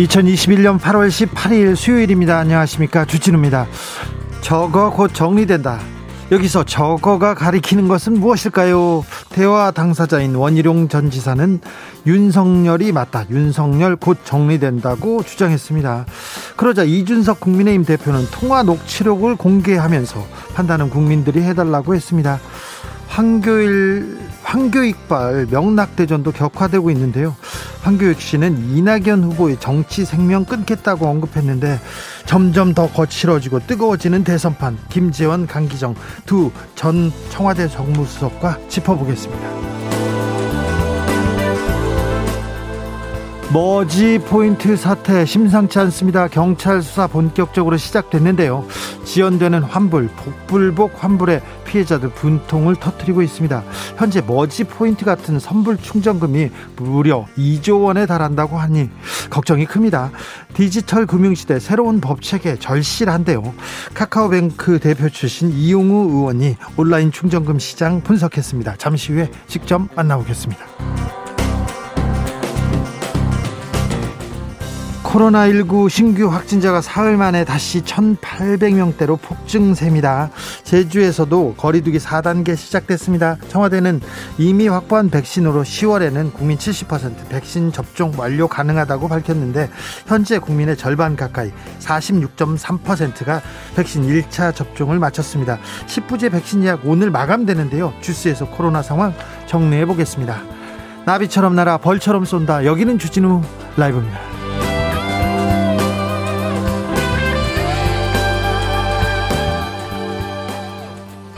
2021년 8월 18일 수요일입니다. 안녕하십니까. 주진우입니다. 저거 곧 정리된다. 여기서 저거가 가리키는 것은 무엇일까요? 대화 당사자인 원희룡 전 지사는 윤석열이 맞다. 윤석열 곧 정리된다고 주장했습니다. 그러자 이준석 국민의힘 대표는 통화 녹취록을 공개하면서 판단은 국민들이 해달라고 했습니다. 황교일 황교익발 명락대전도 격화되고 있는데요. 황교익 씨는 이낙연 후보의 정치 생명 끊겠다고 언급했는데 점점 더 거칠어지고 뜨거워지는 대선판 김재원 강기정 두 전 청와대 정무수석과 짚어보겠습니다. 머지 포인트 사태 심상치 않습니다. 경찰 수사 본격적으로 시작됐는데요. 지연되는 환불, 복불복 환불에 피해자들 분통을 터뜨리고 있습니다. 현재 머지 포인트 같은 선불 충전금이 무려 2조 원에 달한다고 하니 걱정이 큽니다. 디지털 금융시대 새로운 법 체계 절실한데요. 카카오뱅크 대표 출신 이용우 의원이 온라인 충전금 시장 분석했습니다. 잠시 후에 직접 만나보겠습니다. 코로나19 신규 확진자가 사흘 만에 다시 1,800명대로 폭증세입니다. 제주에서도 거리두기 4단계 시작됐습니다. 청와대는 이미 확보한 백신으로 10월에는 국민 70% 백신 접종 완료 가능하다고 밝혔는데 현재 국민의 절반 가까이 46.3%가 백신 1차 접종을 마쳤습니다. 10부제 백신 예약 오늘 마감되는데요. 주스에서 코로나 상황 정리해 보겠습니다. 나비처럼 날아 벌처럼 쏜다. 여기는 주진우 라이브입니다.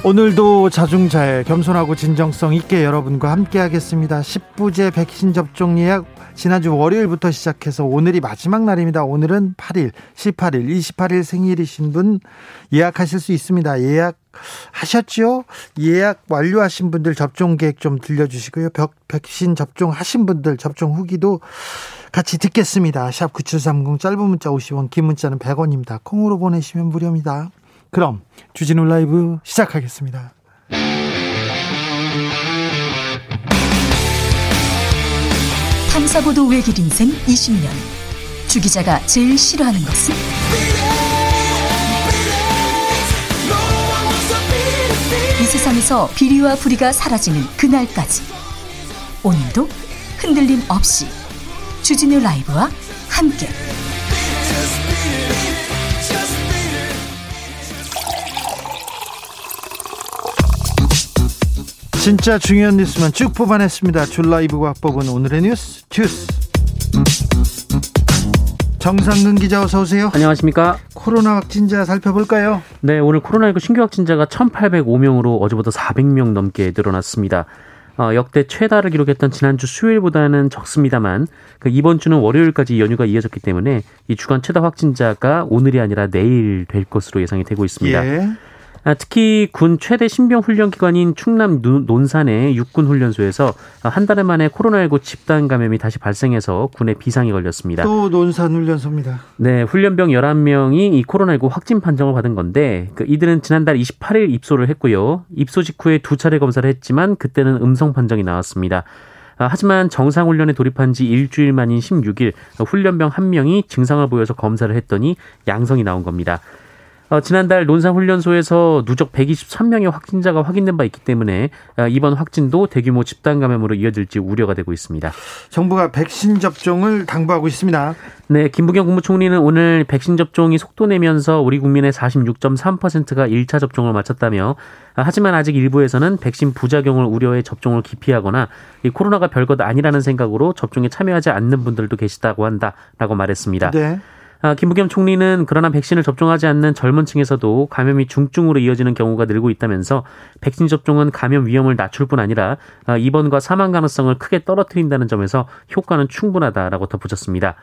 오늘도 자중자애 겸손하고 진정성 있게 여러분과 함께 하겠습니다. 10부제 백신 접종 예약 지난주 월요일부터 시작해서 오늘이 마지막 날입니다. 오늘은 8일, 18일, 28일 생일이신 분 예약하실 수 있습니다. 예약 하셨죠? 예약 완료하신 분들 접종 계획 좀 들려주시고요. 백신 접종하신 분들 접종 후기도 같이 듣겠습니다. 샵 9730 짧은 문자 50원, 긴 문자는 100원입니다. 콩으로 보내시면 무료입니다. 그럼 주진우 라이브 시작하겠습니다. 탐사보도 외길 인생 20년. 주 기자가 제일 싫어하는 것은? 이 세상에서 비리와 부리가 사라지는 그날까지. 오늘도 흔들림 없이 주진우 라이브와 함께. 진짜 중요한 뉴스만 쭉 뽑아냈습니다. 줄라이브가 뽑은 오늘의 뉴스 주스. 정상근 기자 어서 오세요. 안녕하십니까. 코로나 확진자 살펴볼까요? 네, 오늘 코로나19 신규 확진자가 1,805명으로 어제보다 400명 넘게 늘어났습니다. 어, 역대 최다를 기록했던 지난주 수요일보다는 적습니다만 그 이번 주는 월요일까지 연휴가 이어졌기 때문에 이 주간 최다 확진자가 오늘이 아니라 내일 될 것으로 예상이 되고 있습니다. 예. 아, 특히 군 최대 신병 훈련 기관인 충남 논산의 육군 훈련소에서 한 달 만에 코로나19 집단 감염이 다시 발생해서 군에 비상이 걸렸습니다. 또 논산 훈련소입니다. 네, 훈련병 11명이 이 코로나19 확진 판정을 받은 건데 그 이들은 지난달 28일 입소를 했고요. 입소 직후에 두 차례 검사를 했지만 그때는 음성 판정이 나왔습니다. 아, 하지만 정상훈련에 돌입한 지 일주일 만인 16일 훈련병 한 명이 증상을 보여서 검사를 했더니 양성이 나온 겁니다. 어, 지난달 논산훈련소에서 누적 123명의 확진자가 확인된 바 있기 때문에 어, 이번 확진도 대규모 집단 감염으로 이어질지 우려가 되고 있습니다. 정부가 백신 접종을 당부하고 있습니다. 네, 김부겸 국무총리는 오늘 백신 접종이 속도 내면서 우리 국민의 46.3%가 1차 접종을 마쳤다며 아, 하지만 아직 일부에서는 백신 부작용을 우려해 접종을 기피하거나 이 코로나가 별것 아니라는 생각으로 접종에 참여하지 않는 분들도 계시다고 한다라고 말했습니다. 네. 아, 김부겸 총리는 그러나 백신을 접종하지 않는 젊은 층에서도 감염이 중증으로 이어지는 경우가 늘고 있다면서 백신 접종은 감염 위험을 낮출 뿐 아니라 아, 입원과 사망 가능성을 크게 떨어뜨린다는 점에서 효과는 충분하다라고 덧붙였습니다.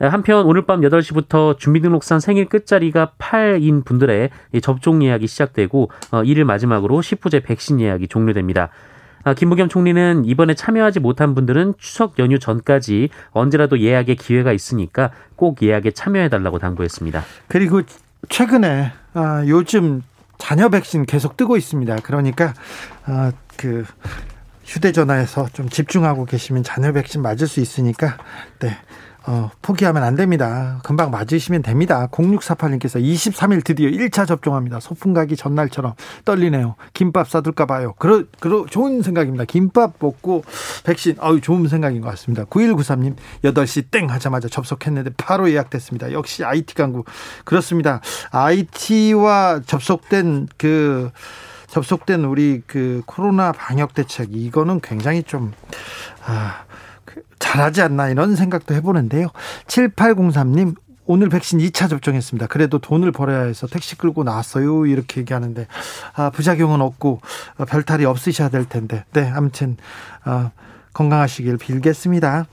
한편 오늘 밤 8시부터 준비등록상 생일 끝자리가 8인 분들의 접종 예약이 시작되고 어, 이를 마지막으로 10부제 백신 예약이 종료됩니다. 아, 김부겸 총리는 이번에 참여하지 못한 분들은 추석 연휴 전까지 언제라도 예약의 기회가 있으니까 꼭 예약에 참여해달라고 당부했습니다. 그리고 최근에 아, 요즘 자녀 백신 계속 뜨고 있습니다. 그러니까 아, 그 휴대전화에서 좀 집중하고 계시면 자녀 백신 맞을 수 있으니까 네 어, 포기하면 안 됩니다. 금방 맞으시면 됩니다. 0648님께서 23일 드디어 1차 접종합니다. 소풍 가기 전날처럼 떨리네요. 김밥 싸둘까 봐요. 그러, 그러, 좋은 생각입니다. 김밥 먹고 백신, 아유, 좋은 생각인 것 같습니다. 9193님, 8시 땡 하자마자 접속했는데 바로 예약됐습니다. 역시 IT 강구. 그렇습니다. IT와 접속된 그, 접속된 우리 그 코로나 방역 대책, 이거는 굉장히 좀, 아, 잘하지 않나 이런 생각도 해보는데요. 7803님 오늘 백신 2차 접종했습니다. 그래도 돈을 벌어야 해서 택시 끌고 나왔어요. 이렇게 얘기하는데 아, 부작용은 없고 어, 별탈이 없으셔야 될 텐데. 네, 아무튼 어, 건강하시길 빌겠습니다.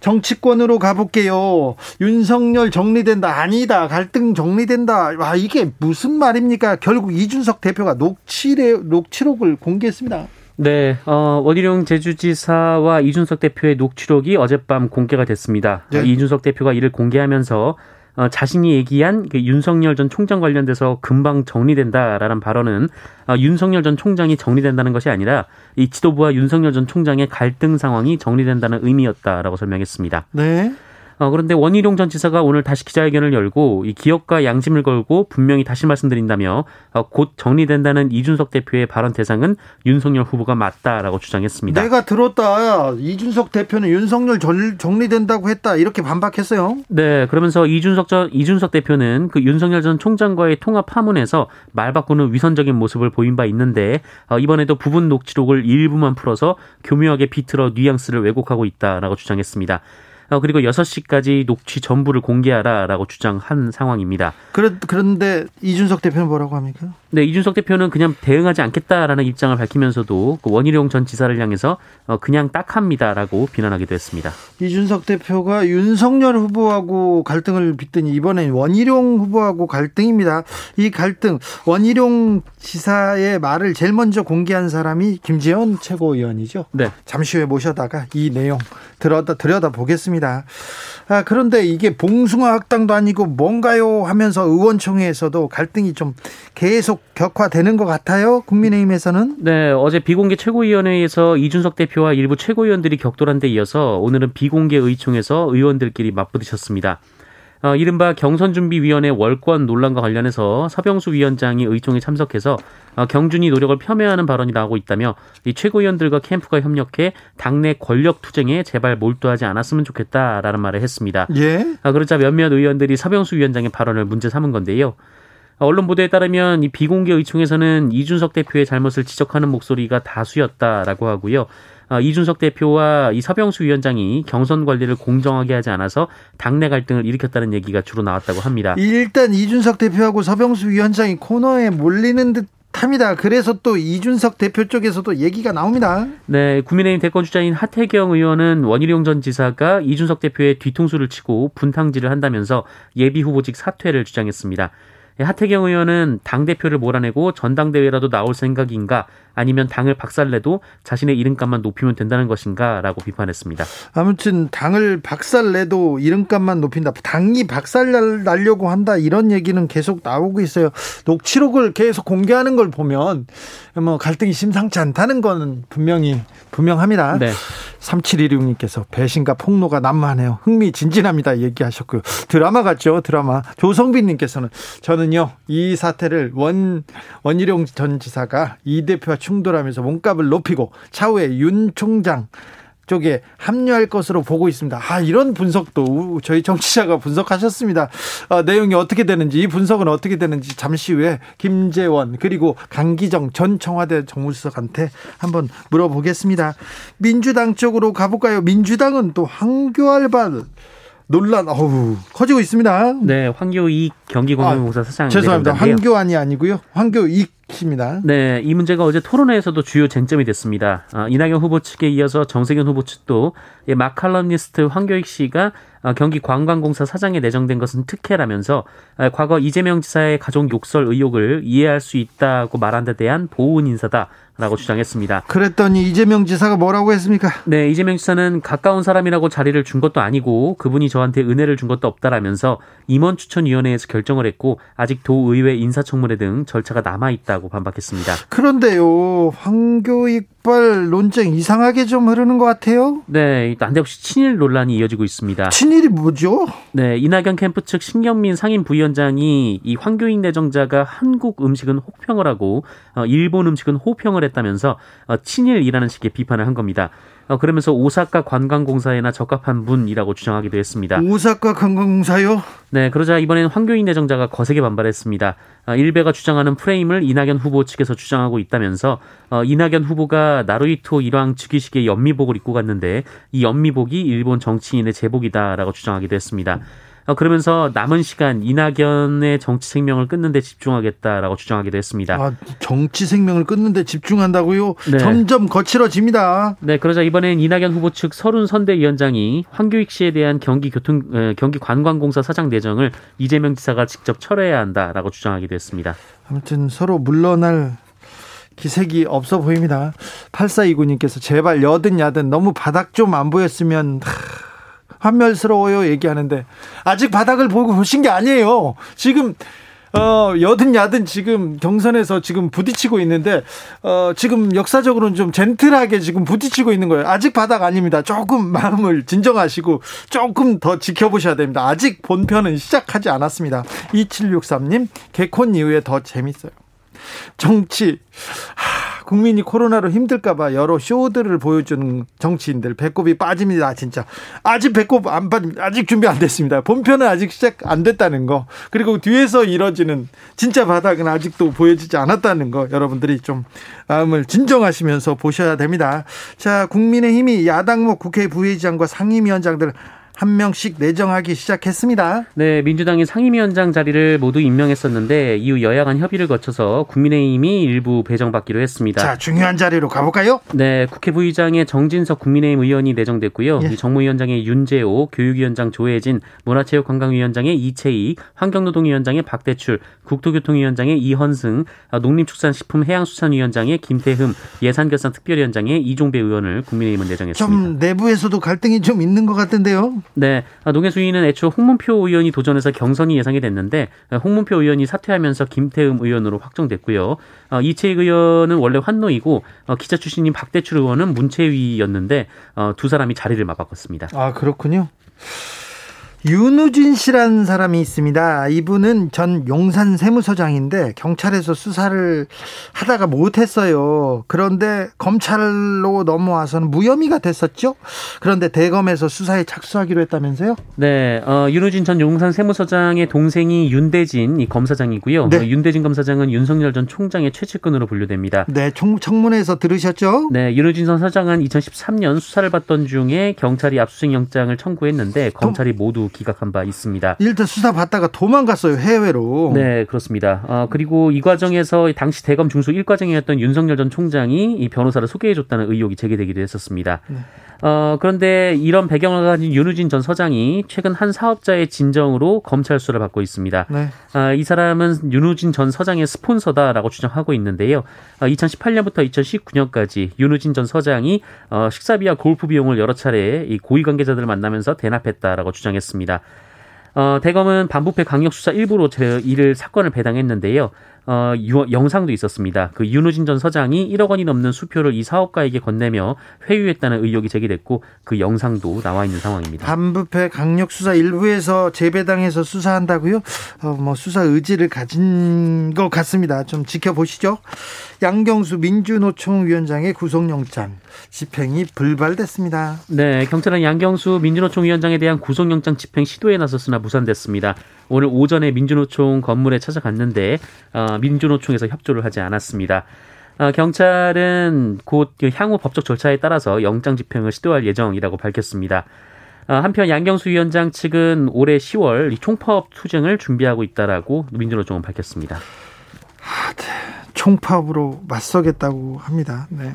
정치권으로 가볼게요. 윤석열 정리된다. 아니다. 갈등 정리된다. 와, 이게 무슨 말입니까? 결국 이준석 대표가 녹취래, 녹취록을 공개했습니다. 네, 어, 원희룡 제주지사와 이준석 대표의 녹취록이 어젯밤 공개가 됐습니다. 네. 이준석 대표가 이를 공개하면서 어, 자신이 얘기한 그 윤석열 전 총장 관련돼서 금방 정리된다라는 발언은 어, 윤석열 전 총장이 정리된다는 것이 아니라 이 지도부와 윤석열 전 총장의 갈등 상황이 정리된다는 의미였다라고 설명했습니다. 네. 어, 그런데 원희룡 전 지사가 오늘 다시 기자회견을 열고 이 기업과 양심을 걸고 분명히 다시 말씀드린다며 어, 곧 정리된다는 이준석 대표의 발언 대상은 윤석열 후보가 맞다라고 주장했습니다. 내가 들었다. 이준석 대표는 윤석열 정리된다고 했다. 이렇게 반박했어요. 네, 그러면서 이준석 전 이준석 대표는 그 윤석열 전 총장과의 통화 파문에서 말 바꾸는 위선적인 모습을 보인 바 있는데 어, 이번에도 부분 녹취록을 일부만 풀어서 교묘하게 비틀어 뉘앙스를 왜곡하고 있다라고 주장했습니다. 어, 그리고 6시까지 녹취 전부를 공개하라라고 주장한 상황입니다. 그런데 이준석 대표는 뭐라고 합니까? 네, 이준석 대표는 그냥 대응하지 않겠다라는 입장을 밝히면서도 그 원희룡 전 지사를 향해서 어, 그냥 딱합니다라고 비난하기도 했습니다. 이준석 대표가 윤석열 후보하고 갈등을 빚더니 이번엔 원희룡 후보하고 갈등입니다. 이 갈등 원희룡 지사의 말을 제일 먼저 공개한 사람이 김재원 최고위원이죠. 네. 잠시 후에 모셔다가 이 내용 들여다 들여다 보겠습니다. 아, 그런데 이게 봉숭아 학당도 아니고 뭔가요 하면서 의원총회에서도 갈등이 좀 계속 격화되는 것 같아요. 국민의힘에서는. 네, 어제 비공개 최고위원회에서 이준석 대표와 일부 최고위원들이 격돌한 데 이어서 오늘은 비공개 의총에서 의원들끼리 맞부딪혔습니다. 어, 이른바 경선준비위원회 월권 논란과 관련해서 서병수 위원장이 의총에 참석해서 어, 경준이 노력을 폄훼하는 발언이 나오고 있다며 이 최고위원들과 캠프가 협력해 당내 권력 투쟁에 제발 몰두하지 않았으면 좋겠다라는 말을 했습니다. 예. 어, 그러자 몇몇 의원들이 서병수 위원장의 발언을 문제 삼은 건데요. 언론 보도에 따르면 이 비공개 의총에서는 이준석 대표의 잘못을 지적하는 목소리가 다수였다라고 하고요. 어, 이준석 대표와 이 서병수 위원장이 경선 관리를 공정하게 하지 않아서 당내 갈등을 일으켰다는 얘기가 주로 나왔다고 합니다. 일단 이준석 대표하고 서병수 위원장이 코너에 몰리는 듯 합니다. 그래서 또 이준석 대표 쪽에서도 얘기가 나옵니다. 네, 국민의힘 대권 주자인 하태경 의원은 원희룡 전 지사가 이준석 대표의 뒤통수를 치고 분탕질을 한다면서 예비 후보직 사퇴를 주장했습니다. 예, 하태경 의원은 당대표를 몰아내고 전당대회라도 나올 생각인가 아니면 당을 박살내도 자신의 이름값만 높이면 된다는 것인가 라고 비판했습니다. 아무튼 당을 박살내도 이름값만 높인다. 당이 박살나려고 한다. 이런 얘기는 계속 나오고 있어요. 녹취록을 계속 공개하는 걸 보면 뭐 갈등이 심상치 않다는 건 분명히 분명합니다. 네. 3716님께서 배신과 폭로가 난무하네요. 흥미진진합니다. 얘기하셨고요. 드라마 같죠? 드라마. 조성빈님께서는 저는요, 이 사태를 원, 원희룡 전 지사가 이 대표와 충돌하면서 몸값을 높이고 차후에 윤 총장 쪽에 합류할 것으로 보고 있습니다. 아, 이런 분석도 저희 정치자가 분석하셨습니다. 아, 내용이 어떻게 되는지, 이 분석은 어떻게 되는지 잠시 후에 김재원 그리고 강기정 전 청와대 정무수석한테 한번 물어보겠습니다. 민주당 쪽으로 가볼까요? 민주당은 또 황교알발 논란 어우 커지고 있습니다. 네, 황교익 경기공항공사 아, 사장 죄송합니다. 황교안이 아니고요. 황교익 입니다. 네, 이 문제가 어제 토론회에서도 주요 쟁점이 됐습니다. 아, 이낙연 후보 측에 이어서 정세균 후보 측도 마칼럼니스트 황교익 씨가 어, 경기 관광공사 사장에 내정된 것은 특혜라면서 어, 과거 이재명 지사의 가족 욕설 의혹을 이해할 수 있다고 말한 데 대한 보훈 인사다. 라고 주장했습니다. 그랬더니 이재명 지사가 뭐라고 했습니까? 네, 이재명 지사는 가까운 사람이라고 자리를 준 것도 아니고 그분이 저한테 은혜를 준 것도 없다라면서 임원 추천위원회에서 결정을 했고 아직 도의회 인사청문회 등 절차가 남아 있다고 반박했습니다. 그런데요, 황교 익발 논쟁 이상하게 좀 흐르는 것 같아요. 네, 난데없이 친일 논란이 이어지고 있습니다. 친일이 뭐죠? 네, 이낙연 캠프 측 신경민 상임 부위원장이 이 황교익 내정자가 한국 음식은 혹평을 하고 어, 일본 음식은 호평을 했다면서 어, 친일이라는 식의 비판을 한 겁니다. 어, 그러면서 오사카 관광공사에나 적합한 분이라고 주장하기도 했습니다. 오사카 관광공사요? 네, 그러자 이번엔 황교익 내정자가 거세게 반발했습니다. 어, 일베가 주장하는 프레임을 이낙연 후보 측에서 주장하고 있다면서 어, 이낙연 후보가 나루이토 일왕 즉위식에 연미복을 입고 갔는데 이 연미복이 일본 정치인의 제복이다라고 주장하기도 했습니다. 어, 그러면서 남은 시간 이낙연의 정치 생명을 끊는 데 집중하겠다라고 주장하기도 했습니다. 아, 정치 생명을 끊는 데 집중한다고요? 네. 점점 거칠어집니다. 네, 그러자 이번엔 이낙연 후보 측 서른 선대위원장이 황교익 씨에 대한 경기 교통 경기 관광공사 사장 내정을 이재명 지사가 직접 철회해야 한다라고 주장하기도 했습니다. 아무튼 서로 물러날 기색이 없어 보입니다. 8429님께서 제발 여든 야든 너무 바닥 좀 안 보였으면 하... 환멸스러워요 얘기하는데 아직 바닥을 보고 보신 게 아니에요. 지금 어, 여든 야든 지금 경선에서 지금 부딪히고 있는데, 어, 지금 역사적으로는 좀 젠틀하게 지금 부딪히고 있는 거예요. 아직 바닥 아닙니다. 조금 마음을 진정하시고 조금 더 지켜보셔야 됩니다. 아직 본편은 시작하지 않았습니다. 2763님, 개콘 이후에 더 재밌어요. 정치. 하, 국민이 코로나로 힘들까봐 여러 쇼들을 보여주는 정치인들 배꼽이 빠집니다. 진짜 아직 배꼽 안 빠집니다. 아직 준비 안 됐습니다. 본편은 아직 시작 안 됐다는 거 그리고 뒤에서 이뤄지는 진짜 바닥은 아직도 보여지지 않았다는 거 여러분들이 좀 마음을 진정하시면서 보셔야 됩니다. 자 국민의힘이 야당목 국회 부회의장과 상임위원장들 한 명씩 내정하기 시작했습니다. 네, 민주당이 상임위원장 자리를 모두 임명했었는데 이후 여야 간 협의를 거쳐서 국민의힘이 일부 배정받기로 했습니다. 자, 중요한 자리로 가볼까요? 네, 국회 부의장에 정진석 국민의힘 의원이 내정됐고요. 예. 정무위원장에 윤재호, 교육위원장 조혜진, 문화체육관광위원장에 이채희, 환경노동위원장에 박대출, 국토교통위원장에 이헌승, 농림축산식품해양수산위원장에 김태흠, 예산결산특별위원장에 이종배 의원을 국민의힘은 내정했습니다. 좀 내부에서도 갈등이 좀 있는 것 같은데요? 네, 아, 농해수위는 애초 홍문표 의원이 도전해서 경선이 예상이 됐는데 홍문표 의원이 사퇴하면서 김태흠 의원으로 확정됐고요. 어, 이채익 의원은 원래 환노이고 어, 기자 출신인 박대출 의원은 문채위였는데 어, 두 사람이 자리를 맞바꿨습니다. 아 그렇군요. 윤우진 씨라는 사람이 있습니다. 이분은 전 용산 세무서장인데 경찰에서 수사를 하다가 못했어요. 그런데 검찰로 넘어와서는 무혐의가 됐었죠. 그런데 대검에서 수사에 착수하기로 했다면서요? 네, 어, 윤우진 전 용산 세무서장의 동생이 윤대진 이 검사장이고요. 네. 어, 윤대진 검사장은 윤석열 전 총장의 최측근으로 분류됩니다. 네, 청, 청문회에서 들으셨죠? 네, 윤우진 전 사장은 2013년 수사를 받던 중에 경찰이 압수수색 영장을 청구했는데 검찰이 모두 기각한 바 있습니다. 일단 수사 받다가 도망갔어요 해외로. 네 그렇습니다. 어, 그리고 이 과정에서 당시 대검 중수 1과정이었던 윤석열 전 총장이 이 변호사를 소개해줬다는 의혹이 제기되기도 했었습니다. 네. 어, 그런데 이런 배경을 가진 윤우진 전 서장이 최근 한 사업자의 진정으로 검찰 수사를 받고 있습니다. 네. 어, 이 사람은 윤우진 전 서장의 스폰서다라고 주장하고 있는데요. 어, 2018년부터 2019년까지 윤우진 전 서장이 어, 식사비와 골프 비용을 여러 차례 이 고위 관계자들을 만나면서 대납했다라고 주장했습니다. 어, 대검은 반부패 강력수사 일부로 제 이를 사건을 배당했는데요. 어, 유, 영상도 있었습니다. 그 윤우진 전 서장이 1억 원이 넘는 수표를 이 사업가에게 건네며 회유했다는 의혹이 제기됐고 그 영상도 나와 있는 상황입니다. 반부패 강력 수사 일부에서 재배당해서 수사한다고요? 어, 뭐 수사 의지를 가진 것 같습니다. 좀 지켜보시죠. 양경수 민주노총 위원장의 구속영장 집행이 불발됐습니다. 네, 경찰은 양경수 민주노총 위원장에 대한 구속영장 집행 시도에 나섰으나 무산됐습니다. 오늘 오전에 민주노총 건물에 찾아갔는데 어, 민주노총에서 협조를 하지 않았습니다. 어, 경찰은 곧그 향후 법적 절차에 따라서 영장 집행을 시도할 예정이라고 밝혔습니다. 한편 양경수 위원장 측은 올해 10월 총파업 투쟁을 준비하고 있다라고 민주노총은 밝혔습니다. 아, 네. 총파업으로 맞서겠다고 합니다. 네.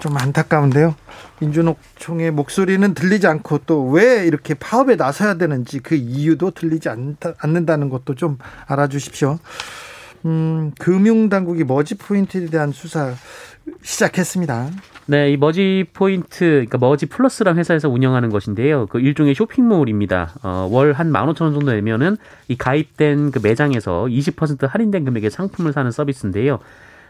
좀 안타까운데요. 민주노총의 목소리는 들리지 않고 또 왜 이렇게 파업에 나서야 되는지 그 이유도 들리지 않다, 않는다는 것도 좀 알아주십시오. 음, 금융당국이 머지 포인트에 대한 수사 시작했습니다. 네, 이 머지 포인트, 그러니까 머지 플러스란 회사에서 운영하는 것인데요. 그 일종의 쇼핑몰입니다. 어, 월 한 15,000원 정도 내면은 이 가입된 그 매장에서 20% 할인된 금액의 상품을 사는 서비스인데요.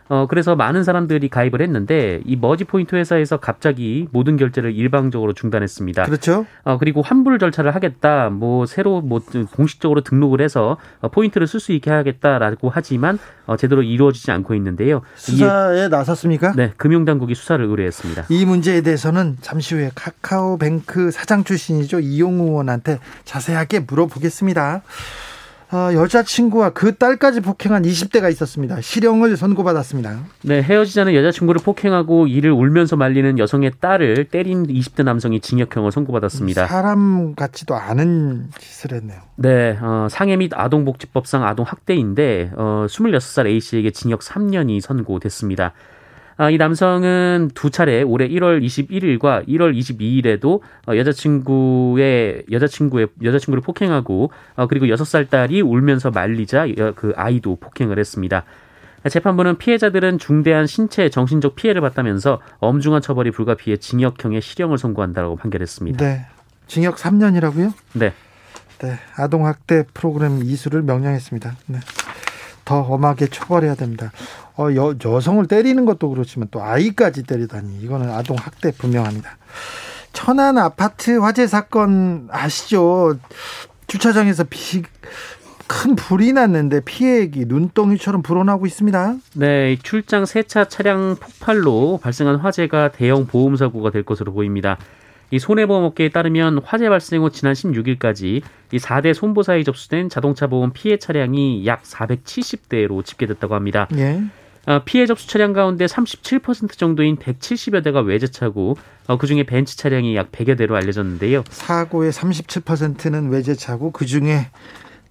어, 그래서 많은 사람들이 가입을 했는데 이 머지 포인트 회사에서 갑자기 모든 결제를 일방적으로 중단했습니다. 그렇죠. 어, 그리고 환불 절차를 하겠다. 뭐 새로 뭐 공식적으로 등록을 해서 어, 포인트를 쓸 수 있게 하겠다라고 하지만 어, 제대로 이루어지지 않고 있는데요. 수사에 이, 나섰습니까? 네, 금융당국이 수사를 의뢰했습니다. 이 문제에 대해서는 잠시 후에 카카오뱅크 사장 출신이죠 이용우 의원한테 자세하게 물어보겠습니다. 어, 여자친구와 그 딸까지 폭행한 20대가 있었습니다. 실형을 선고받았습니다. 네, 헤어지자는 여자친구를 폭행하고 이를 울면서 말리는 여성의 딸을 때린 20대 남성이 징역형을 선고받았습니다. 사람 같지도 않은 짓을 했네요. 네, 어, 상해 및 아동복지법상 아동학대인데 어, 26살 A씨에게 징역 3년이 선고됐습니다. 아, 이 남성은 두 차례 올해 1월 21일과 1월 22일에도 어, 여자친구의 여자친구의 여자친구를 폭행하고 어, 그리고 6살 딸이 울면서 말리자 그 아이도 폭행을 했습니다. 재판부는 피해자들은 중대한 신체 정신적 피해를 봤다면서 엄중한 처벌이 불가피해 징역형의 실형을 선고한다고 판결했습니다. 네. 징역 3년이라고요? 네. 네. 아동 학대 프로그램 이수를 명령했습니다. 네. 더 엄하게 처벌해야 됩니다. 어, 여, 여성을 때리는 것도 그렇지만 또 아이까지 때리다니 이거는 아동 학대 분명합니다. 천안 아파트 화재 사건 아시죠? 주차장에서 비, 큰 불이 났는데 피해액이 눈덩이처럼 불어나고 있습니다. 네, 출장 세차 차량 폭발로 발생한 화재가 대형 보험 사고가 될 것으로 보입니다. 이 손해보험업계에 따르면 화재 발생 후 지난 16일까지 이 4대 손보사에 접수된 자동차 보험 피해 차량이 약 470대로 집계됐다고 합니다. 예. 어, 피해 접수 차량 가운데 37% 정도인 170여 대가 외제차고 어, 그중에 벤츠 차량이 약 100여 대로 알려졌는데요. 사고의 37%는 외제차고 그중에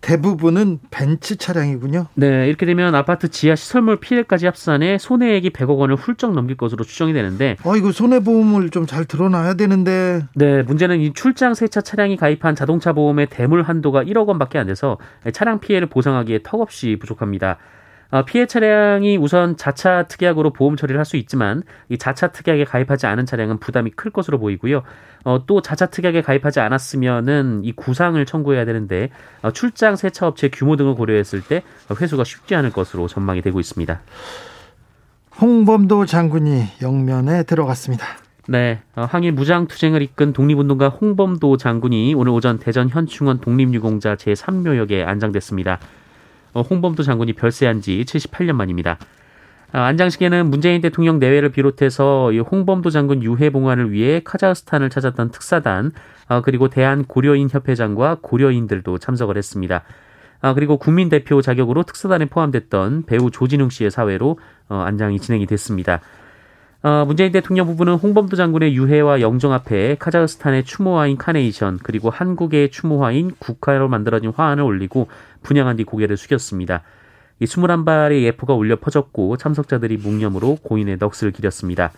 대부분은 벤츠 차량이군요. 네, 이렇게 되면 아파트 지하 시설물 피해까지 합산해 손해액이 100억 원을 훌쩍 넘길 것으로 추정이 되는데. 어, 이거 손해보험을 좀 잘 드러나야 되는데. 네, 문제는 이 출장 세차 차량이 가입한 자동차 보험의 대물 한도가 1억 원밖에 안 돼서 차량 피해를 보상하기에 턱없이 부족합니다. 어, 피해 차량이 우선 자차 특약으로 보험 처리를 할 수 있지만 이 자차 특약에 가입하지 않은 차량은 부담이 클 것으로 보이고요. 어, 또 자차 특약에 가입하지 않았으면은 이 구상을 청구해야 되는데 어, 출장 세차 업체 규모 등을 고려했을 때 회수가 쉽지 않을 것으로 전망이 되고 있습니다. 홍범도 장군이 영면에 들어갔습니다. 네, 항일 무장 투쟁을 이끈 독립운동가 홍범도 장군이 오늘 오전 대전 현충원 독립유공자 제3묘역에 안장됐습니다. 어, 홍범도 장군이 별세한 지 78년 만입니다. 아, 안장식에는 문재인 대통령 내외를 비롯해서 홍범도 장군 유해 봉환을 위해 카자흐스탄을 찾았던 특사단 아, 그리고 대한 고려인 협회장과 고려인들도 참석을 했습니다. 아, 그리고 국민 대표 자격으로 특사단에 포함됐던 배우 조진웅 씨의 사회로 어, 안장이 진행이 됐습니다. 어, 문재인 대통령 부부는 홍범도 장군의 유해와 영정 앞에 카자흐스탄의 추모화인 카네이션 그리고 한국의 추모화인 국화로 만들어진 화환을 올리고 분양한 뒤 고개를 숙였습니다. 이 21발의 예포가 울려 퍼졌고 참석자들이 묵념으로 고인의 넋을 기렸습니다.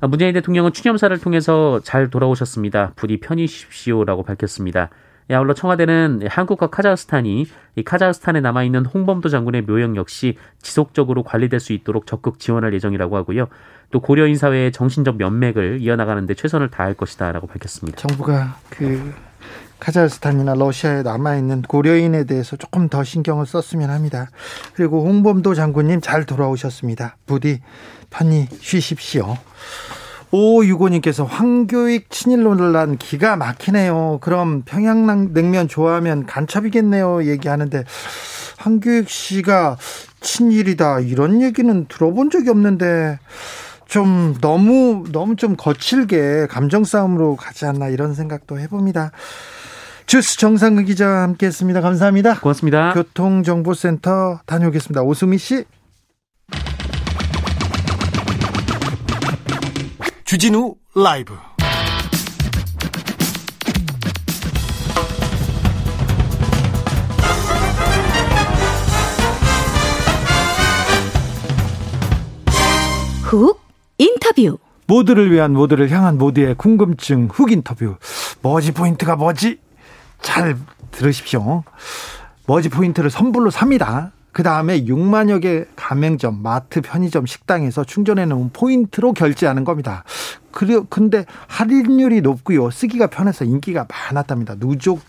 아, 문재인 대통령은 추념사를 통해서 잘 돌아오셨습니다. 부디 편히 쉬십시오라고 밝혔습니다. 아울러 청와대는 한국과 카자흐스탄이 이 카자흐스탄에 남아 있는 홍범도 장군의 묘역 역시 지속적으로 관리될 수 있도록 적극 지원할 예정이라고 하고요. 또 고려인 사회의 정신적 면맥을 이어나가는데 최선을 다할 것이다라고 밝혔습니다. 정부가 그 카자흐스탄이나 러시아에 남아 있는 고려인에 대해서 조금 더 신경을 썼으면 합니다. 그리고 홍범도 장군님 잘 돌아오셨습니다. 부디 편히 쉬십시오. 오유고님께서 황교익 친일 논란 기가 막히네요. 그럼 평양냉면 좋아하면 간첩이겠네요. 얘기하는데 황교익 씨가 친일이다 이런 얘기는 들어본 적이 없는데 좀 너무 너무 좀 거칠게 감정 싸움으로 가지 않나 이런 생각도 해봅니다. 주스 정상근 기자와 함께했습니다. 감사합니다. 고맙습니다. 교통정보센터 다녀오겠습니다. 오수미 씨. 주진우 라이브. 훅 인터뷰. 모두를 위한 모두를 향한 모두의 궁금증 훅 인터뷰. 머지 포인트가 뭐지? 잘 들으십시오. 머지 포인트를 선불로 삽니다. 그 다음에 6만여 개 가맹점, 마트, 편의점, 식당에서 충전해 놓은 포인트로 결제하는 겁니다. 그래, 근데 할인율이 높고요. 쓰기가 편해서 인기가 많았답니다. 누적,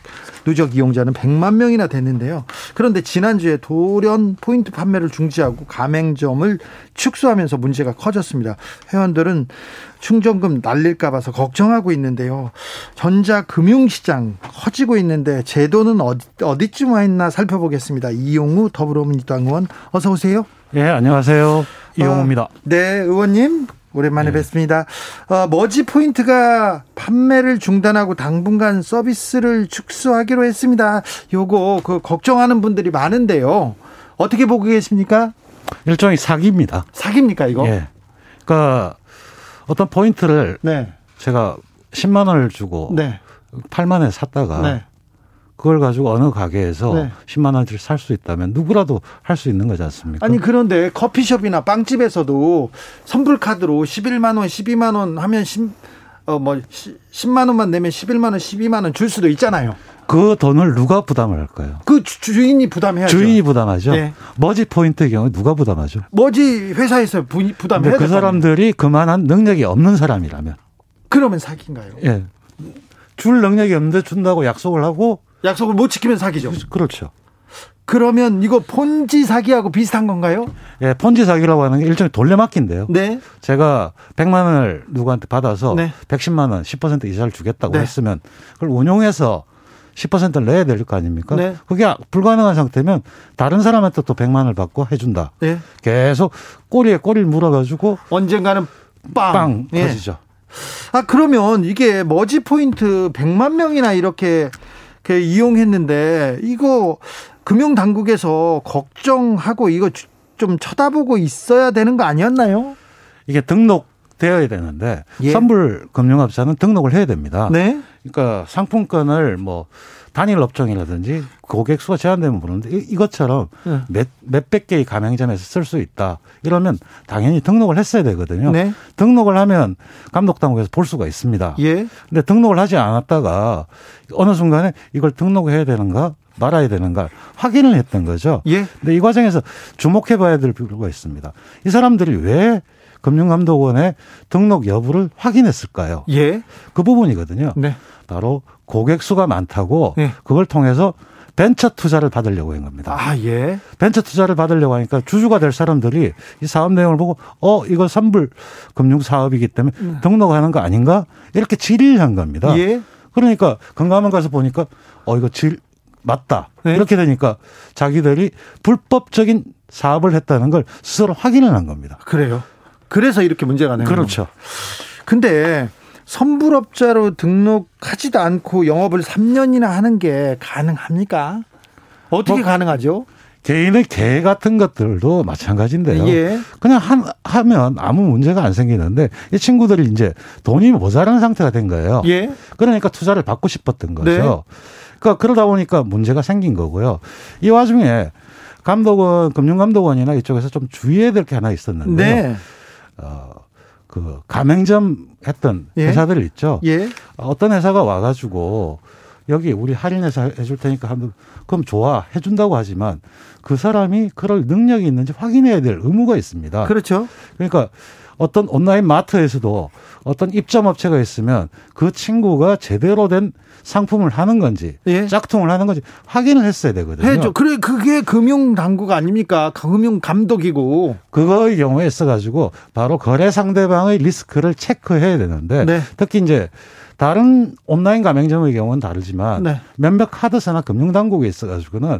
누적 이용자는 100만 명이나 됐는데요. 그런데 지난주에 돌연 포인트 판매를 중지하고 가맹점을 축소하면서 문제가 커졌습니다. 회원들은 충전금 날릴까 봐서 걱정하고 있는데요. 전자금융시장 커지고 있는데 제도는 어디, 어디쯤 와 있나 살펴보겠습니다. 이용우 더불어민주당 의원 어서 오세요. 예, 안녕하세요. 이용우입니다. 어, 네, 의원님 오랜만에 네. 뵙습니다. 어, 머지 포인트가 판매를 중단하고 당분간 서비스를 축소하기로 했습니다. 요거 그 걱정하는 분들이 많은데요. 어떻게 보고 계십니까? 일종의 사기입니다. 사기입니까 이거? 예. 그러니까 어떤 포인트를 네. 제가 10만 원을 주고 네. 8만 원에 샀다가 네. 그걸 가지고 어느 가게에서 네. 10만 원짜리 살수 있다면 누구라도 할 수 있는 거지 않습니까? 아니 그런데 커피숍이나 빵집에서도 선불 카드로 11만 원, 12만 원 하면 10, 어, 뭐 10만 원만 내면 11만 원, 12만 원 줄 수도 있잖아요. 그 돈을 누가 부담을 할까요? 그 주인이 부담해야죠. 주인이 부담하죠. 네. 머지 포인트의 경우 누가 부담하죠? 머지 회사에서 부담해야 그 사람들이 그만한 능력이 없는 사람이라면 그러면 사기인가요? 예. 줄 능력이 없는데 준다고 약속을 하고 약속을 못 지키면 사기죠. 그렇죠. 그러면 이거 폰지 사기하고 비슷한 건가요? 예, 폰지 사기라고 하는 게 일종의 돌려막기인데요. 네. 제가 100만 원을 누구한테 받아서 네. 110만 원, 10% 이자를 주겠다고 네. 했으면 그걸 운용해서 10%를 내야 될 거 아닙니까? 네. 그게 불가능한 상태면 다른 사람한테 또 100만 원을 받고 해준다. 네. 계속 꼬리에 꼬리를 물어가지고 언젠가는 빵, 빵 네. 터지죠. 아 그러면 이게 머지 포인트 100만 명이나 이렇게 이용했는데 이거 금융 당국에서 걱정하고 이거 좀 쳐다보고 있어야 되는 거 아니었나요? 이게 등록되어야 되는데 예. 선불 금융업자는 등록을 해야 됩니다. 네. 그러니까 상품권을 뭐 단일 업종이라든지 고객 수가 제한되면 보는데 이것처럼 네. 몇, 몇백 개의 가맹점에서 쓸 수 있다. 이러면 당연히 등록을 했어야 되거든요. 네. 등록을 하면 감독당국에서 볼 수가 있습니다. 예. 근데 등록을 하지 않았다가 어느 순간에 이걸 등록해야 되는가 말아야 되는가 확인을 했던 거죠. 예. 근데 이 과정에서 주목해 봐야 될 필요가 있습니다. 이 사람들이 왜 금융감독원의 등록 여부를 확인했을까요? 예. 그 부분이거든요. 네. 바로 고객 수가 많다고 예. 그걸 통해서 벤처 투자를 받으려고 한 겁니다. 아, 예. 벤처 투자를 받으려고 하니까 주주가 될 사람들이 이 사업 내용을 보고 어, 이거 선불 금융 사업이기 때문에 음. 등록하는 거 아닌가? 이렇게 질의를 한 겁니다. 예. 그러니까 건강한 가서 보니까 어, 이거 질 맞다. 네. 이렇게 되니까 자기들이 불법적인 사업을 했다는 걸 스스로 확인을 한 겁니다. 그래요. 그래서 이렇게 문제가 되는 그렇죠. 겁니다. 근데 선불업자로 등록하지도 않고 영업을 3년이나 하는 게 가능합니까? 어떻게 뭐, 가능하죠? 개인의 개 같은 것들도 마찬가지인데요. 예. 그냥 한, 하면 아무 문제가 안 생기는데 이 친구들이 이제 돈이 모자라는 상태가 된 거예요. 예. 그러니까 투자를 받고 싶었던 거죠. 네. 그러니까 그러다 보니까 문제가 생긴 거고요. 이 와중에 감독원, 금융감독원이나 이쪽에서 좀 주의해야 될 게 하나 있었는데요. 네. 어, 그 가맹점 했던 예. 회사들 있죠. 예. 어떤 회사가 와가지고 여기 우리 할인해서 해줄 테니까 한번 그럼 좋아 해준다고 하지만 그 사람이 그럴 능력이 있는지 확인해야 될 의무가 있습니다. 그렇죠. 그러니까 어떤 온라인 마트에서도 어떤 입점 업체가 있으면 그 친구가 제대로 된 상품을 하는 건지 예. 짝퉁을 하는 건지 확인을 했어야 되거든요. 해죠. 그래 그게 금융 당국 아닙니까? 금융 감독이고. 그거의 경우에 있어 가지고 바로 거래 상대방의 리스크를 체크해야 되는데 네. 특히 이제 다른 온라인 가맹점의 경우는 다르지만 네. 몇몇 카드사나 금융 당국에 있어 가지고는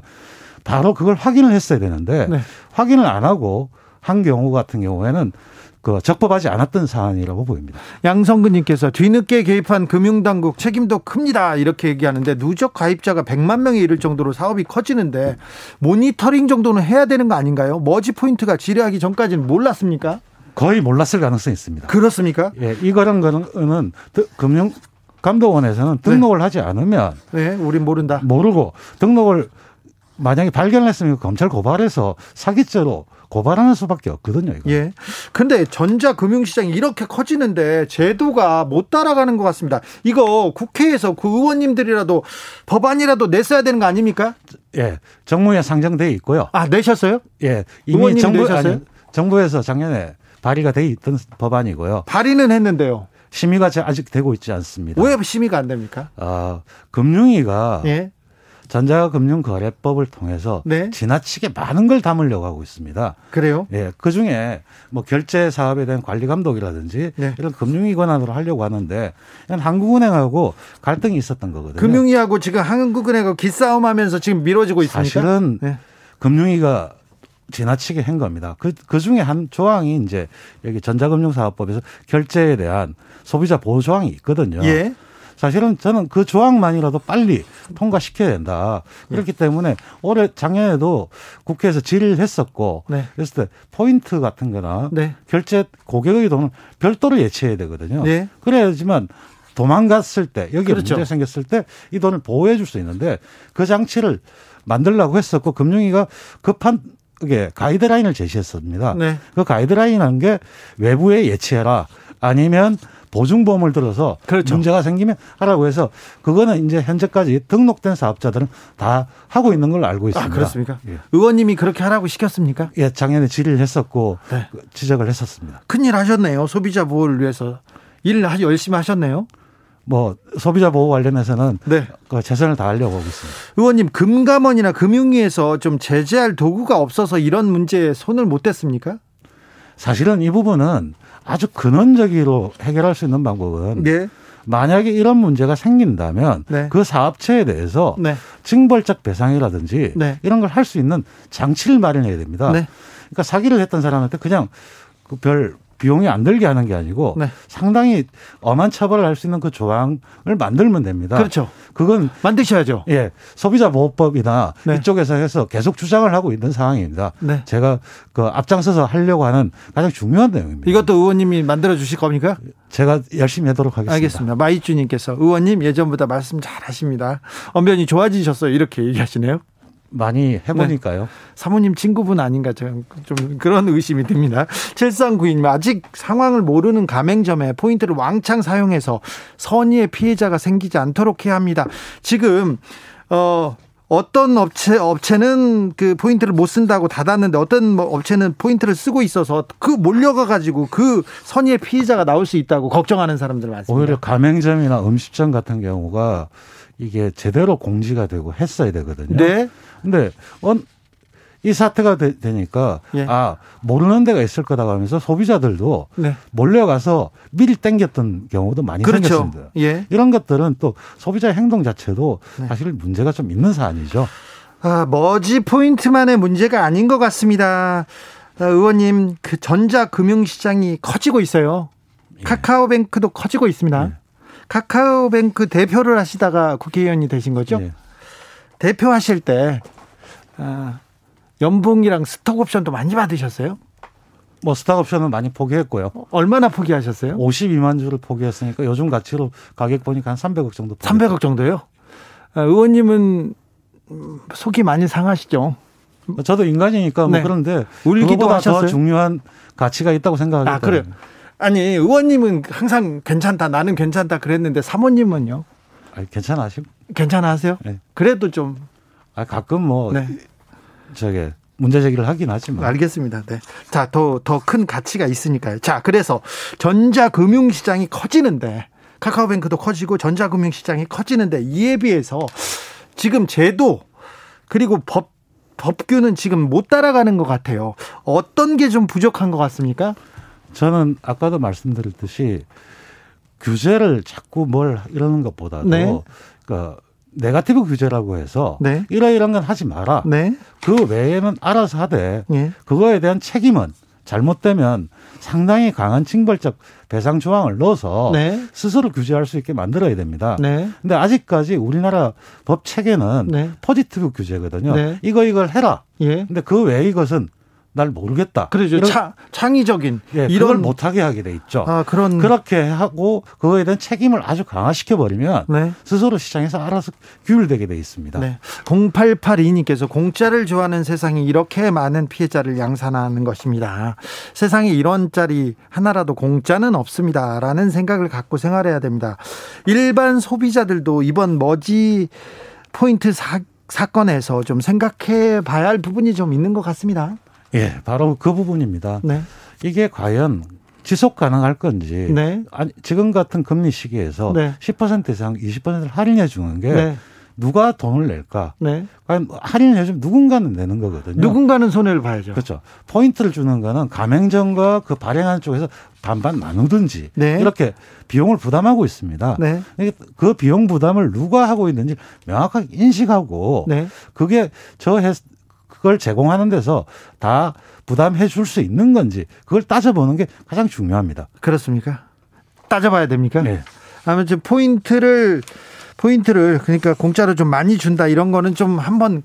바로 그걸 확인을 했어야 되는데 네. 확인을 안 하고 한 경우 같은 경우에는 그 적법하지 않았던 사안이라고 보입니다. 양성근님께서 뒤늦게 개입한 금융당국 책임도 큽니다. 이렇게 얘기하는데 누적 가입자가 100만 명에 이를 정도로 사업이 커지는데 모니터링 정도는 해야 되는 거 아닌가요? 머지 포인트가 지뢰하기 전까지는 몰랐습니까? 거의 몰랐을 가능성이 있습니다. 그렇습니까? 예, 이거란 거는 금융 감독원에서는 등록을 네. 하지 않으면 네, 우린 모른다. 모르고 등록을 만약에 발견했으면 검찰 고발해서 사기죄로 고발하는 수밖에 없거든요. 이거. 예. 근데 전자금융시장이 이렇게 커지는데 제도가 못 따라가는 것 같습니다. 이거 국회에서 그 의원님들이라도 법안이라도 냈어야 되는 거 아닙니까? 예. 정무에 상정돼 있고요. 아 내셨어요? 예. 이미 정부 내셨어요? 아니, 정부에서 작년에 발의가 돼 있던 법안이고요. 발의는 했는데요. 심의가 아직 되고 있지 않습니다. 왜 심의가 안 됩니까? 아, 금융위가 예. 전자금융거래법을 통해서 네. 지나치게 많은 걸 담으려고 하고 있습니다. 그래요? 예, 그 중에 뭐 결제 사업에 대한 관리 감독이라든지 네. 이런 금융위 권한으로 하려고 하는데 한국은행하고 갈등이 있었던 거거든요. 금융위하고 지금 한국은행하고 기싸움하면서 지금 미뤄지고 있습니까? 사실은 네. 금융위가 지나치게 한 겁니다. 그, 그 중에 한 조항이 이제 여기 전자금융사업법에서 결제에 대한 소비자 보호 조항이 있거든요. 예. 사실은 저는 그 조항만이라도 빨리 통과시켜야 된다. 그렇기 때문에 올해 작년에도 국회에서 질의를 했었고 네. 그랬을 때 포인트 같은 거나 네. 결제 고객의 돈을 별도로 예치해야 되거든요. 네. 그래야지만 도망갔을 때 여기에 그렇죠. 문제 생겼을 때 이 돈을 보호해 줄 수 있는데 그 장치를 만들라고 했었고 금융위가 급한 이게 가이드라인을 제시했습니다. 네. 그 가이드라인 한 게 외부에 예치해라 아니면 보증보험을 들어서 그렇죠. 문제가 생기면 하라고 해서 그거는 이제 현재까지 등록된 사업자들은 다 하고 있는 걸로 알고 아, 있습니다. 아, 그렇습니까? 예. 의원님이 그렇게 하라고 시켰습니까? 예, 작년에 질의를 했었고 네. 지적을 했었습니다. 큰일 하셨네요. 소비자 보호를 위해서 일 열심히 하셨네요. 뭐 소비자 보호 관련해서는 네. 그 최선을 다하려고 하고 있습니다. 의원님 금감원이나 금융위에서 좀 제재할 도구가 없어서 이런 문제에 손을 못 댔습니까? 사실은 이 부분은 아주 근원적으로 해결할 수 있는 방법은 네. 만약에 이런 문제가 생긴다면 네. 그 사업체에 대해서 네. 징벌적 배상이라든지 네. 이런 걸 할 수 있는 장치를 마련해야 됩니다. 네. 그러니까 사기를 했던 사람한테 그냥 그 별 비용이 안 들게 하는 게 아니고 네. 상당히 엄한 처벌을 할 수 있는 그 조항을 만들면 됩니다. 그렇죠. 그건 만드셔야죠. 예, 소비자 보호법이나 네. 이쪽에서 해서 계속 주장을 하고 있는 상황입니다. 네. 제가 그 앞장서서 하려고 하는 가장 중요한 내용입니다. 이것도 의원님이 만들어 주실 겁니까? 제가 열심히 하도록 하겠습니다. 알겠습니다. 마이주님께서 의원님 예전보다 말씀 잘 하십니다. 언변이 좋아지셨어요. 이렇게 얘기하시네요. 많이 해보니까요. 네. 사모님 친구분 아닌가 좀 그런 의심이 듭니다. 7392님 아직 상황을 모르는 가맹점에 포인트를 왕창 사용해서 선의의 피해자가 생기지 않도록 해야 합니다. 지금 어 어떤 업체 업체는 그 포인트를 못 쓴다고 닫았는데 어떤 뭐 업체는 포인트를 쓰고 있어서 그 몰려가 가지고 그 선의의 피해자가 나올 수 있다고 걱정하는 사람들 많습니다. 오히려 가맹점이나 음식점 같은 경우가 이게 제대로 공지가 되고 했어야 되거든요. 네. 근데 이 사태가 되, 니까 예. 아 모르는 데가 있을 거다 하면서 소비자들도 네. 몰려가서 미리 땡겼던 경우도 많이 그렇죠. 생겼습니다. 예. 이런 것들은 또 소비자의 행동 자체도 네. 사실 문제가 좀 있는 사안이죠. 아, 머지 포인트만의 문제가 아닌 것 같습니다. 아, 의원님 그 전자 금융 시장이 커지고 있어요. 예. 카카오뱅크도 커지고 있습니다. 예. 카카오뱅크 대표를 하시다가 국회의원이 되신 거죠? 예. 대표하실 때 아, 연봉이랑 스톡 옵션도 많이 받으셨어요? 뭐 스톡 옵션은 많이 포기했고요. 얼마나 포기하셨어요? 52만 주를 포기했으니까 요즘 가치로 가격 보니까 한 300억 정도. 포기했어요. 300억 정도요? 아, 의원님은 속이 많이 상하시죠? 저도 인간이니까 뭐 네. 그런데 울기도 하셨어요? 더 중요한 가치가 있다고 생각하기 아, 그래요. 아니 의원님은 항상 괜찮다 나는 괜찮다 그랬는데 사모님은요? 아니, 괜찮아시고 괜찮아하세요? 네. 그래도 좀 아, 가끔 뭐 네. 저게 문제 제기를 하긴 하지만. 알겠습니다. 네. 자, 더, 더 큰 가치가 있으니까요. 자, 그래서 전자금융시장이 커지는데, 카카오뱅크도 커지고 전자금융시장이 커지는데, 이에 비해서 지금 제도, 그리고 법, 법규는 지금 못 따라가는 것 같아요. 어떤 게 좀 부족한 것 같습니까? 저는 아까도 말씀드렸듯이 규제를 자꾸 뭘 이러는 것보다도 네. 그러니까 네가티브 규제라고 해서 네. 이러이러한 건 하지 마라. 네. 그 외에는 알아서 하되 네. 그거에 대한 책임은 잘못되면 상당히 강한 징벌적 배상 조항을 넣어서 네. 스스로 규제할 수 있게 만들어야 됩니다. 네. 근데 아직까지 우리나라 법 체계는 네. 포지티브 규제거든요. 네. 이거 이걸 해라. 예. 근데 그 외의 것은 날 모르겠다. 그러죠. 차, 창의적인 예, 이런 못하게 하게 돼 있죠. 아, 그런 그렇게 하고 그거에 대한 책임을 아주 강화시켜 버리면 네. 스스로 시장에서 알아서 규율되게 돼 있습니다. 네. 0882님께서 공짜를 좋아하는 세상이 이렇게 많은 피해자를 양산하는 것입니다. 세상에 이런 짤이 하나라도 공짜는 없습니다라는 생각을 갖고 생활해야 됩니다. 일반 소비자들도 이번 머지 포인트 사, 사건에서 좀 생각해 봐야 할 부분이 좀 있는 것 같습니다. 예, 바로 그 부분입니다. 네. 이게 과연 지속 가능할 건지 네. 아니, 지금 같은 금리 시기에서 네. 10% 이상 20%를 할인해 주는 게 네. 누가 돈을 낼까? 네. 과연 할인해 주면 누군가는 내는 거거든요. 누군가는 손해를 봐야죠. 그렇죠. 포인트를 주는 거는 가맹점과 그 발행하는 쪽에서 반반 나누든지 네. 이렇게 비용을 부담하고 있습니다. 네. 그 비용 부담을 누가 하고 있는지 명확하게 인식하고 네. 그게 저 그걸 제공하는 데서 다 부담해 줄 수 있는 건지 그걸 따져보는 게 가장 중요합니다. 그렇습니까? 따져봐야 됩니까? 네. 아무튼 포인트를 포인트를 그러니까 공짜로 좀 많이 준다 이런 거는 좀 한번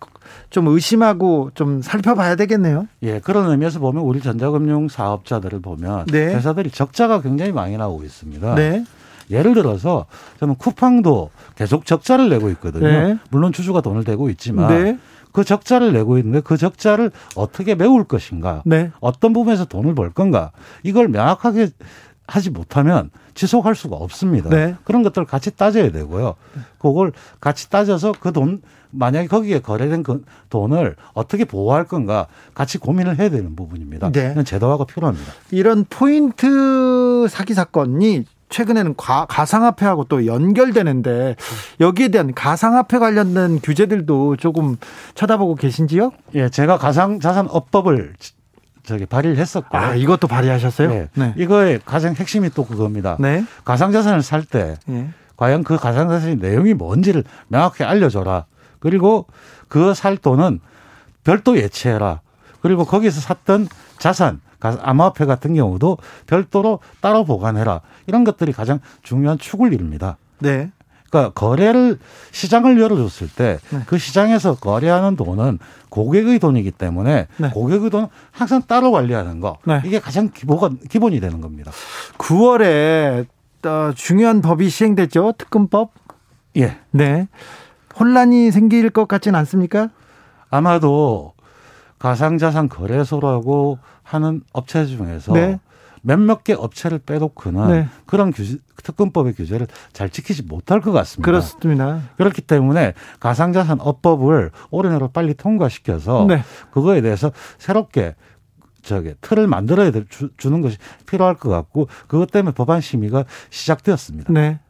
좀 의심하고 좀 살펴봐야 되겠네요. 예, 그런 의미에서 보면 우리 전자금융 사업자들을 보면 네. 회사들이 적자가 굉장히 많이 나오고 있습니다. 네. 예를 들어서 저는 쿠팡도 계속 적자를 내고 있거든요. 네. 물론 주주가 돈을 대고 있지만 네. 그 적자를 내고 있는데 그 적자를 어떻게 메울 것인가, 네. 어떤 부분에서 돈을 벌 건가, 이걸 명확하게 하지 못하면 지속할 수가 없습니다. 네. 그런 것들을 같이 따져야 되고요. 그걸 같이 따져서 그 돈, 만약에 거기에 거래된 그 돈을 어떻게 보호할 건가 같이 고민을 해야 되는 부분입니다. 네. 제도화가 필요합니다. 이런 포인트 사기 사건이 최근에는 가, 가상화폐하고 또 연결되는데 여기에 대한 가상화폐 관련된 규제들도 조금 쳐다보고 계신지요? 예, 제가 가상자산업법을 저기 발의를 했었고. 아, 이것도 발의하셨어요? 네. 네. 이거의 가장 핵심이 또 그겁니다. 네. 가상자산을 살때 네. 과연 그 가상자산의 내용이 뭔지를 명확히 알려줘라. 그리고 그 살 돈은 별도 예치해라. 그리고 거기서 샀던 자산, 암호화폐 같은 경우도 별도로 따로 보관해라. 이런 것들이 가장 중요한 축을 이룹니다. 네. 그러니까 거래를 시장을 열어줬을 때그 네. 그 시장에서 거래하는 돈은 고객의 돈이기 때문에 네. 고객의 돈은 항상 따로 관리하는 거 네. 이게 가장 기본 기본이 되는 겁니다. 9월에 중요한 법이 시행됐죠 특검법. 예. 네. 혼란이 생길 것 같지는 않습니까? 아마도 가상자산 거래소라고 하는 업체 중에서 네. 몇몇 개 업체를 빼놓고는 네. 그런 규제, 특검법의 규제를 잘 지키지 못할 것 같습니다. 그렇습니다. 그렇기 때문에 가상자산 업법을 올해 내로 빨리 통과시켜서 네. 그거에 대해서 새롭게 저기 틀을 만들어야 될, 주, 는 것이 필요할 것 같고 그것 때문에 법안 심의가 시작되었습니다. 네.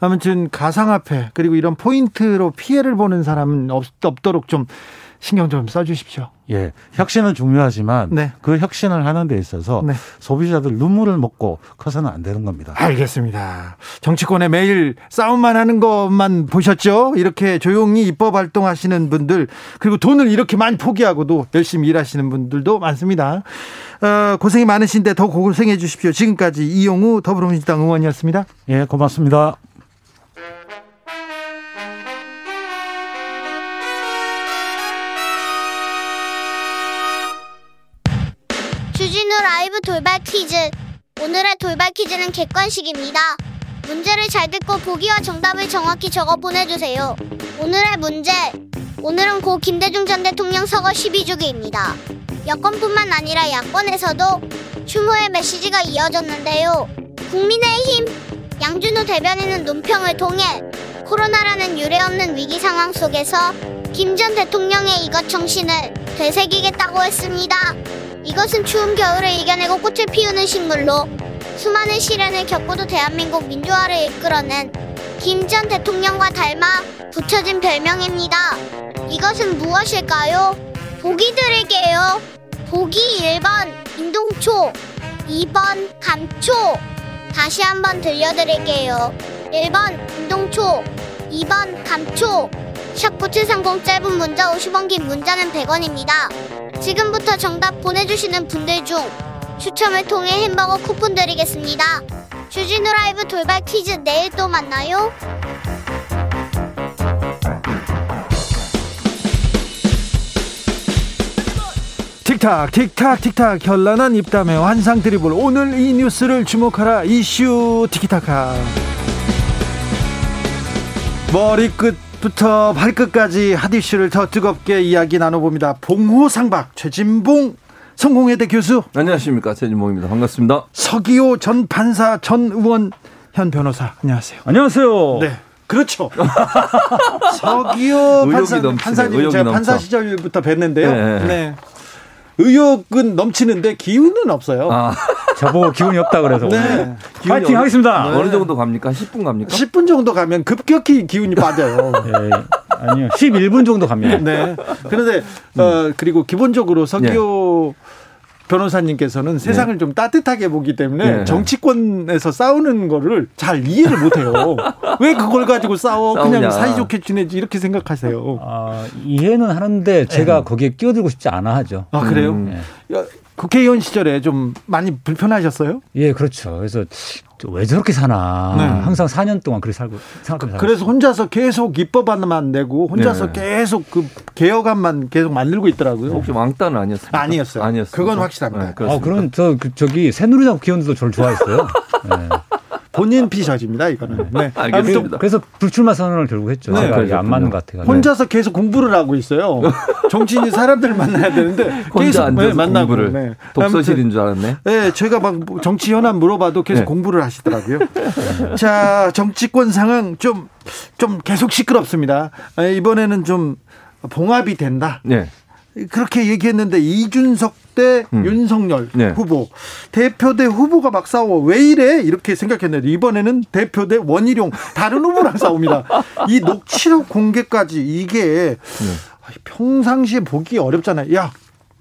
아무튼 가상화폐 그리고 이런 포인트로 피해를 보는 사람은 없, 없도록 좀 신경 좀 써주십시오. 예, 혁신은 중요하지만 네. 그 혁신을 하는 데 있어서 네. 소비자들 눈물을 먹고 커서는 안 되는 겁니다. 알겠습니다. 정치권에 매일 싸움만 하는 것만 보셨죠? 이렇게 조용히 입법 활동하시는 분들 그리고 돈을 이렇게 많이 포기하고도 열심히 일하시는 분들도 많습니다. 어, 고생이 많으신데 더 고생해 주십시오. 지금까지 이용우 더불어민주당 의원이었습니다. 예, 고맙습니다. 돌발 퀴즈. 오늘의 돌발 퀴즈는 객관식입니다. 문제를 잘 듣고 보기와 정답을 정확히 적어 보내주세요. 오늘의 문제. 오늘은 고 김대중 전 대통령 서거 12주기입니다. 여권뿐만 아니라 야권에서도 추모의 메시지가 이어졌는데요. 국민의힘 양준호 대변인은 논평을 통해 코로나라는 유례없는 위기 상황 속에서 김 전 대통령의 이것 정신을 되새기겠다고 했습니다. 이것은 추운 겨울을 이겨내고 꽃을 피우는 식물로 수많은 시련을 겪고도 대한민국 민주화를 이끌어낸 김 전 대통령과 닮아 붙여진 별명입니다. 이것은 무엇일까요? 보기 드릴게요. 보기 1번 인동초, 2번 감초. 다시 한번 들려드릴게요. 1번 인동초, 2번 감초. 샵9730 짧은 문자 50원 긴 문자는 100원입니다. 지금부터 정답 보내주시는 분들 중 추첨을 통해 햄버거 쿠폰 드리겠습니다. 주진우 라이브 돌발 퀴즈 내일 또 만나요. 틱탁 틱탁 틱탁 현란한 입담의 환상 드리블 오늘 이 뉴스를 주목하라 이슈 티키타카 머리끝 부터 발끝까지 핫이슈를 더 뜨겁게 이야기 나눠봅니다. 봉호상박 최진봉 성공회대 교수. 안녕하십니까. 최진봉입니다. 반갑습니다. 서기호 전 판사 전 의원 현 변호사. 안녕하세요. 안녕하세요. 네 그렇죠. 서기호 판사, 판사님 제가 판사 시절부터 뵀는데요. 네. 네. 의욕은 넘치는데 기운은 없어요. 아. 저보고 기운이 없다 그래서 네. 파이팅 어, 하겠습니다. 네. 어느 정도 갑니까? 10분 갑니까? 10분 정도 가면 급격히 기운이 빠져요. 네. 아니요. 11분 정도 갑니다. 네. 그런데 어 그리고 기본적으로 서기호 네. 변호사님께서는 네. 세상을 네. 좀 따뜻하게 보기 때문에 네. 정치권에서 싸우는 거를 잘 이해를 못해요. 왜 그걸 가지고 싸워? 싸우냐. 그냥 사이좋게 지내지 이렇게 생각하세요. 아, 이해는 하는데 제가 네. 거기에 끼어들고 싶지 않아 하죠. 아 그래요? 음. 네. 국회의원 시절에 좀 많이 불편하셨어요? 예, 그렇죠. 그래서 왜 저렇게 사나 네. 항상 4년 동안 그렇게 살고 생각하면서 그래서 혼자서 계속 입법안만 내고 혼자서 네. 계속 그 개혁안만 계속 만들고 있더라고요. 혹시 왕따는 아니었어요? 아니었어요. 아니었어요. 그건 확실합니다. 네, 아, 그럼 저 그, 저기 새누리당 국회의원들도 저를 좋아했어요. 네. 본인 피셔집니다 이거는. 네. 알겠습니다. 그래서 불출마 선언을 결국 했죠. 네. 제가 안 맞는 것 같아요. 혼자서 계속 공부를 하고 있어요. 정치인이 사람들을 만나야 되는데 계속 네, 만나고. 네. 독서실인 줄 알았네. 네, 제가 막 정치 현안 물어봐도 계속 네. 공부를 하시더라고요. 자, 정치권 상황 좀좀 계속 시끄럽습니다. 아, 이번에는 좀 봉합이 된다. 네. 그렇게 얘기했는데 이준석 대 음. 윤석열 네. 후보 대표 대 후보가 막 싸워 왜 이래 이렇게 생각했는데 이번에는 대표 대 원희룡 다른 후보랑 싸웁니다. 이 녹취록 공개까지 이게 네. 평상시에 보기 어렵잖아요. 야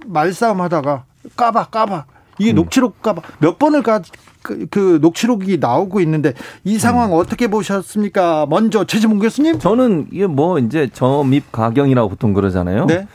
말싸움 하다가 까봐 까봐 이게 음. 녹취록 까봐 몇 번을 까. 그, 그 녹취록이 나오고 있는데 이 상황 음. 어떻게 보셨습니까? 먼저 최지봉 교수님. 저는 이게 뭐 이제 점입 가경이라고 보통 그러잖아요. 네.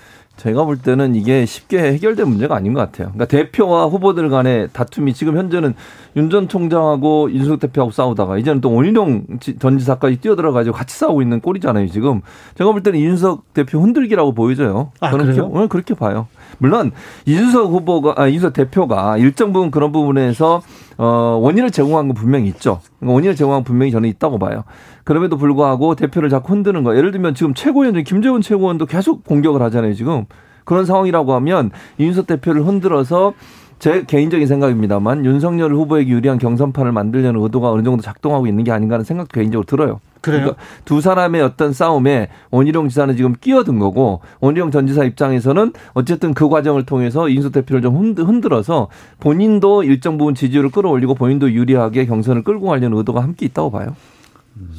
제가 볼 때는 이게 쉽게 해결될 문제가 아닌 것 같아요. 그러니까 대표와 후보들 간의 다툼이 지금 현재는 윤 전 총장하고 윤석 대표하고 싸우다가 이제는 또 원희룡 전 지사까지 뛰어들어가지고 같이 싸우고 있는 꼴이잖아요, 지금. 제가 볼 때는 윤석 대표 흔들기라고 보여져요. 아, 저는 그래요? 오늘 그렇게 봐요. 물론 이준석 후보가 아, 이준석 대표가 일정 부분 그런 부분에서 어, 원인을 제공한 건 분명히 있죠. 그러니까 원인을 제공한 건 분명히 저는 있다고 봐요. 그럼에도 불구하고 대표를 자꾸 흔드는 거. 예를 들면 지금 최고위원 중 김재원 최고원도 계속 공격을 하잖아요. 지금 그런 상황이라고 하면 이준석 대표를 흔들어서 제 개인적인 생각입니다만 윤석열 후보에게 유리한 경선판을 만들려는 의도가 어느 정도 작동하고 있는 게 아닌가 하는 생각도 개인적으로 들어요. 그래요? 그러니까 두 사람의 어떤 싸움에 원희룡 지사는 지금 끼어든 거고 원희룡 전 지사 입장에서는 어쨌든 그 과정을 통해서 이준석 대표를 좀 흔들어서 본인도 일정 부분 지지율을 끌어올리고 본인도 유리하게 경선을 끌고 가려는 의도가 함께 있다고 봐요.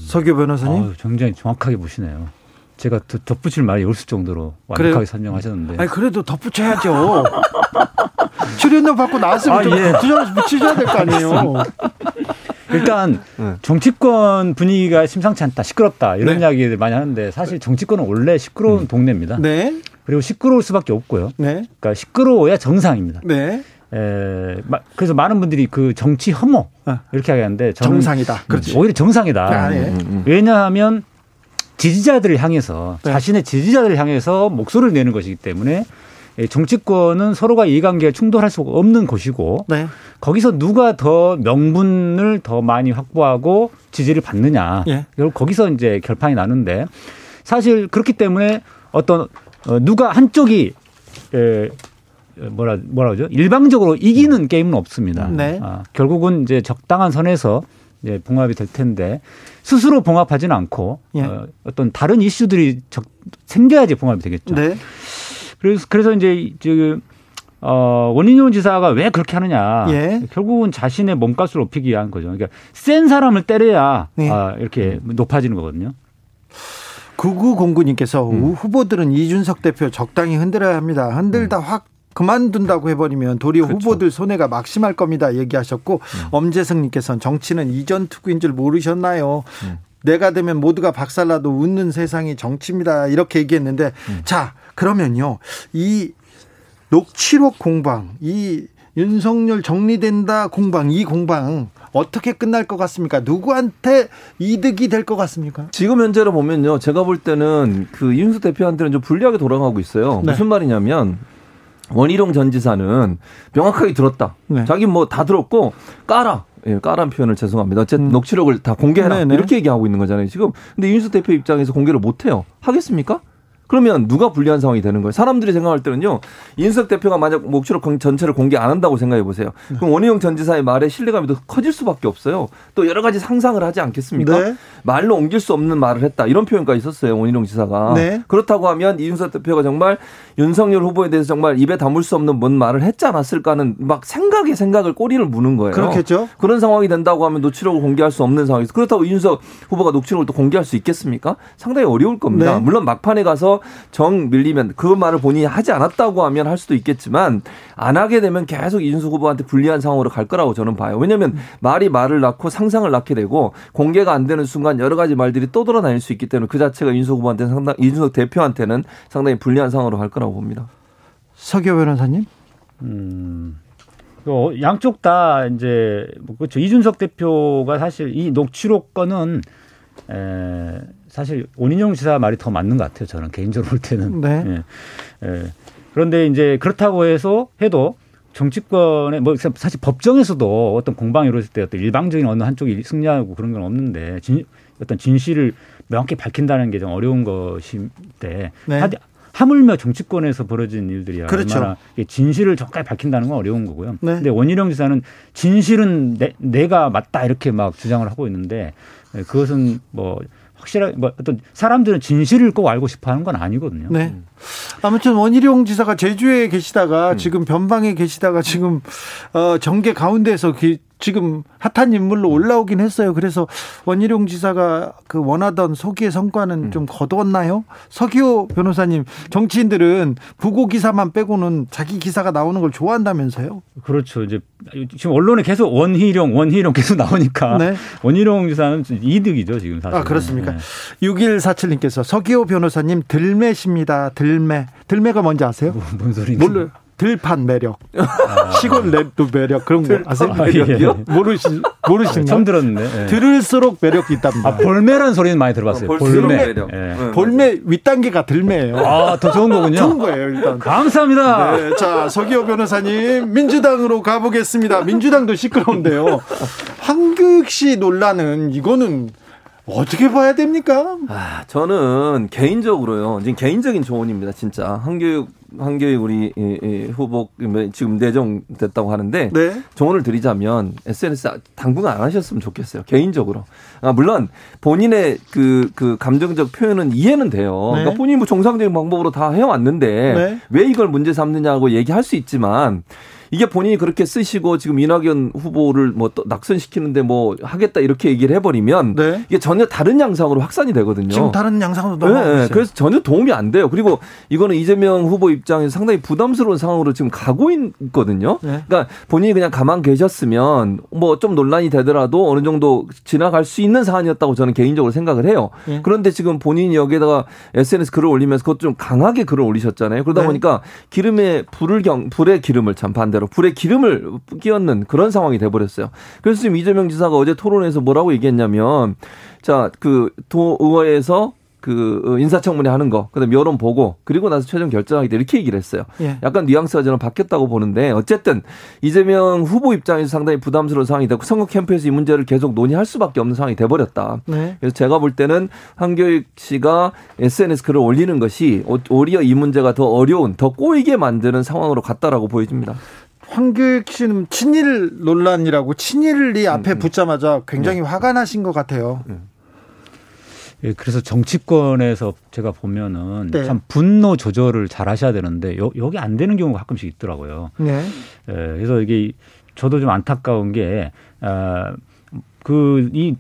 서교 변호사님? 어, 굉장히 정확하게 보시네요. 제가 덧붙일 말이 없을 정도로 완벽하게 그래요? 설명하셨는데. 아니 그래도 덧붙여야죠. 출연료 받고 나왔으면 아, 좀 예. 붙이셔야 될 거 아니에요. 일단 네. 정치권 분위기가 심상치 않다, 시끄럽다 이런 네. 이야기를 많이 하는데 사실 정치권은 원래 시끄러운 음. 동네입니다. 네. 그리고 시끄러울 수밖에 없고요. 네. 그러니까 시끄러워야 정상입니다. 네. 에, 그래서 많은 분들이 그 정치 혐오 아. 이렇게 하겠는데 정상이다. 그렇지. 오히려 정상이다. 아, 네. 음, 음. 왜냐하면 지지자들을 향해서 네. 자신의 지지자들을 향해서 목소리를 내는 것이기 때문에 정치권은 서로가 이해관계가 충돌할 수 없는 곳이고 네. 거기서 누가 더 명분을 더 많이 확보하고 지지를 받느냐 예. 거기서 이제 결판이 나는데 사실 그렇기 때문에 어떤 어, 누가 한쪽이 에, 뭐라 뭐라 그러죠 일방적으로 이기는 게임은 없습니다. 네. 아, 결국은 이제 적당한 선에서 이제 봉합이 될 텐데 스스로 봉합하지는 않고 예. 어, 어떤 다른 이슈들이 적, 생겨야지 봉합이 되겠죠. 네. 그래서 그래서 이제 지금 어, 원인용 지사가 왜 그렇게 하느냐. 예. 결국은 자신의 몸값을 높이기 위한 거죠. 그러니까 센 사람을 때려야 네. 아, 이렇게 높아지는 거거든요. 구구공구님께서 음. 후보들은 이준석 대표 적당히 흔들어야 합니다. 흔들다 음. 확 그만둔다고 해버리면 도리어 그렇죠. 후보들 손해가 막심할 겁니다. 얘기하셨고 음. 엄재승님께서는 정치는 이전 투구인 줄 모르셨나요? 음. 내가 되면 모두가 박살나도 웃는 세상이 정치입니다. 이렇게 얘기했는데 음. 자 그러면요 이 녹취록 공방 이 윤석열 정리된다 공방 이 공방 어떻게 끝날 것 같습니까? 누구한테 이득이 될 것 같습니까? 지금 현재로 보면요. 제가 볼 때는 그 이윤수 대표한테는 좀 불리하게 돌아가고 있어요. 네. 무슨 말이냐면 원희룡 전 지사는 명확하게 들었다. 네. 자기 뭐 다 들었고 까라. 예, 까란 표현을 죄송합니다. 어쨌든 음. 녹취록을 다 공개해라. 네네. 이렇게 얘기하고 있는 거잖아요. 지금 근데 이준석 대표 입장에서 공개를 못 해요. 하겠습니까? 그러면 누가 불리한 상황이 되는 거예요? 사람들이 생각할 때는요. 인석 대표가 만약 목초록 전체를 공개 안 한다고 생각해 보세요. 네. 그럼 원희룡 전 지사의 말에 신뢰감이 더 커질 수밖에 없어요. 또 여러 가지 상상을 하지 않겠습니까? 네. 말로 옮길 수 없는 말을 했다. 이런 표현까지 있었어요. 원희룡 지사가. 네. 그렇다고 하면 이준석 대표가 정말 윤석열 후보에 대해서 정말 입에 담을 수 없는 뭔 말을 했지 않았을까는 막 생각에 생각을 꼬리를 무는 거예요. 그렇겠죠. 그런 상황이 된다고 하면 녹취록을 공개할 수 없는 상황에서 그렇다고 이준석 후보가 녹취록을 또 공개할 수 있겠습니까? 상당히 어려울 겁니다. 네. 물론 막판에 가서 정 밀리면 그 말을 본인이 하지 않았다고 하면 할 수도 있겠지만 안 하게 되면 계속 이준석 후보한테 불리한 상황으로 갈 거라고 저는 봐요. 왜냐하면 음. 말이 말을 낳고 상상을 낳게 되고 공개가 안 되는 순간 여러 가지 말들이 떠돌아다닐 수 있기 때문에 그 자체가 이준석 후보한테 상당 이준석 대표한테는 상당히 불리한 상황으로 갈 거라고 봅니다. 서교 변호사님. 음. 어, 양쪽 다 이제 뭐 그렇죠. 이준석 대표가 사실 이 녹취록 건은 에, 사실 원인용 지사 말이 더 맞는 것 같아요. 저는 개인적으로 볼 때는. 네. 예. 예. 그런데 이제 그렇다고 해서 해도 정치권에 뭐 사실 법정에서도 어떤 공방이 이루어질 때 어떤 일방적인 어느 한쪽이 승리하고 그런 건 없는데 진, 어떤 진실을 명확히 밝힌다는 게 좀 어려운 것인데 네. 하물며 정치권에서 벌어진 일들이야. 그렇죠. 얼마나 진실을 정확하게 밝힌다는 건 어려운 거고요. 네. 근데 원희룡 지사는 진실은 내, 내가 맞다 이렇게 막 주장을 하고 있는데 그것은 뭐 확실하게 뭐 어떤 사람들은 진실을 꼭 알고 싶어 하는 건 아니거든요. 네. 음. 아무튼 원희룡 지사가 제주에 계시다가 음. 지금 변방에 계시다가 지금 어 정계 가운데에서 지금 핫한 인물로 올라오긴 했어요. 그래서 원희룡 지사가 그 원하던 소기의 성과는 음. 좀 거두었나요? 서기호 변호사님, 정치인들은 부고 기사만 빼고는 자기 기사가 나오는 걸 좋아한다면서요? 그렇죠. 이제 지금 언론에 계속 원희룡, 원희룡 계속 나오니까 네. 원희룡 지사는 이득이죠, 지금 사실. 아, 그렇습니까? 네. 6147님께서 서기호 변호사님 들매십니다. 들 매. 들매가 뭔지 아세요? 뭐, 뭔 소리인지. 몰라요. 들판 매력, 아. 시골 랩도 매력 그런 거 아세요? 아, 매력이요? 모르시 모르시나요? 처음 들었는데 예. 들을수록 매력이 있답니다. 아, 볼매라는 소리는 많이 들어봤어요. 어, 볼매. 매력. 예. 볼매 윗단계가 들매예요. 아, 더 좋은 거군요. 좋은 거예요, 일단. 감사합니다. 네, 자, 서기호 변호사님 민주당으로 가보겠습니다. 민주당도 시끄러운데요. 황교익 씨 논란은 이거는 어떻게 봐야 됩니까? 아, 저는 개인적으로요. 지금 개인적인 조언입니다, 진짜. 한교육 한교육 우리 후보 지금 내정됐다고 하는데 네. 조언을 드리자면 SNS 당분간 안 하셨으면 좋겠어요. 개인적으로. 아, 물론 본인의 그, 그 감정적 표현은 이해는 돼요. 네. 그러니까 본인이 뭐 정상적인 방법으로 다 해왔는데 네. 왜 이걸 문제 삼느냐고 얘기할 수 있지만 이게 본인이 그렇게 쓰시고 지금 이낙연 후보를 뭐 낙선시키는데 뭐 하겠다 이렇게 얘기를 해버리면 네. 이게 전혀 다른 양상으로 확산이 되거든요. 지금 다른 양상으로 넘어가고 네, 네. 그래서 전혀 도움이 안 돼요. 그리고 이거는 이재명 후보 입장에서 상당히 부담스러운 상황으로 지금 가고 있거든요. 네. 그러니까 본인이 그냥 가만 계셨으면 뭐 좀 논란이 되더라도 어느 정도 지나갈 수 있는 사안이었다고 저는 개인적으로 생각을 해요. 네. 그런데 지금 본인이 여기에다가 SNS 글을 올리면서 그것도 좀 강하게 글을 올리셨잖아요. 그러다 네. 보니까 기름에 불을 경 불의 기름을 참 반대로 대로 불에 기름을 끼얹는 그런 상황이 돼버렸어요. 그래서 지금 이재명 지사가 어제 토론에서 뭐라고 얘기했냐면 자그 도의회에서 그 인사청문회 하는 거, 그다음 여론 보고 그리고 나서 최종 결정하겠다 이렇게 얘기를 했어요. 예. 약간 뉘앙스가 저는 바뀌었다고 보는데 어쨌든 이재명 후보 입장에서 상당히 부담스러운 상황이 되고 선거 캠프에서 이 문제를 계속 논의할 수밖에 없는 상황이 돼버렸다. 네. 그래서 제가 볼 때는 한교익 씨가 SNS 글을 올리는 것이 오히려 이 문제가 더 어려운, 더 꼬이게 만드는 상황으로 갔다라고 보여집니다. 황교익 씨는 친일 논란이라고 친일이 앞에 음, 음. 붙자마자 굉장히 네. 화가 나신 것 같아요. 네. 예, 그래서 정치권에서 제가 보면은 네. 참 분노 조절을 잘 하셔야 되는데 여, 여기 안 되는 경우가 가끔씩 있더라고요. 네. 예, 그래서 이게 저도 좀 안타까운 게, 아, 그, 이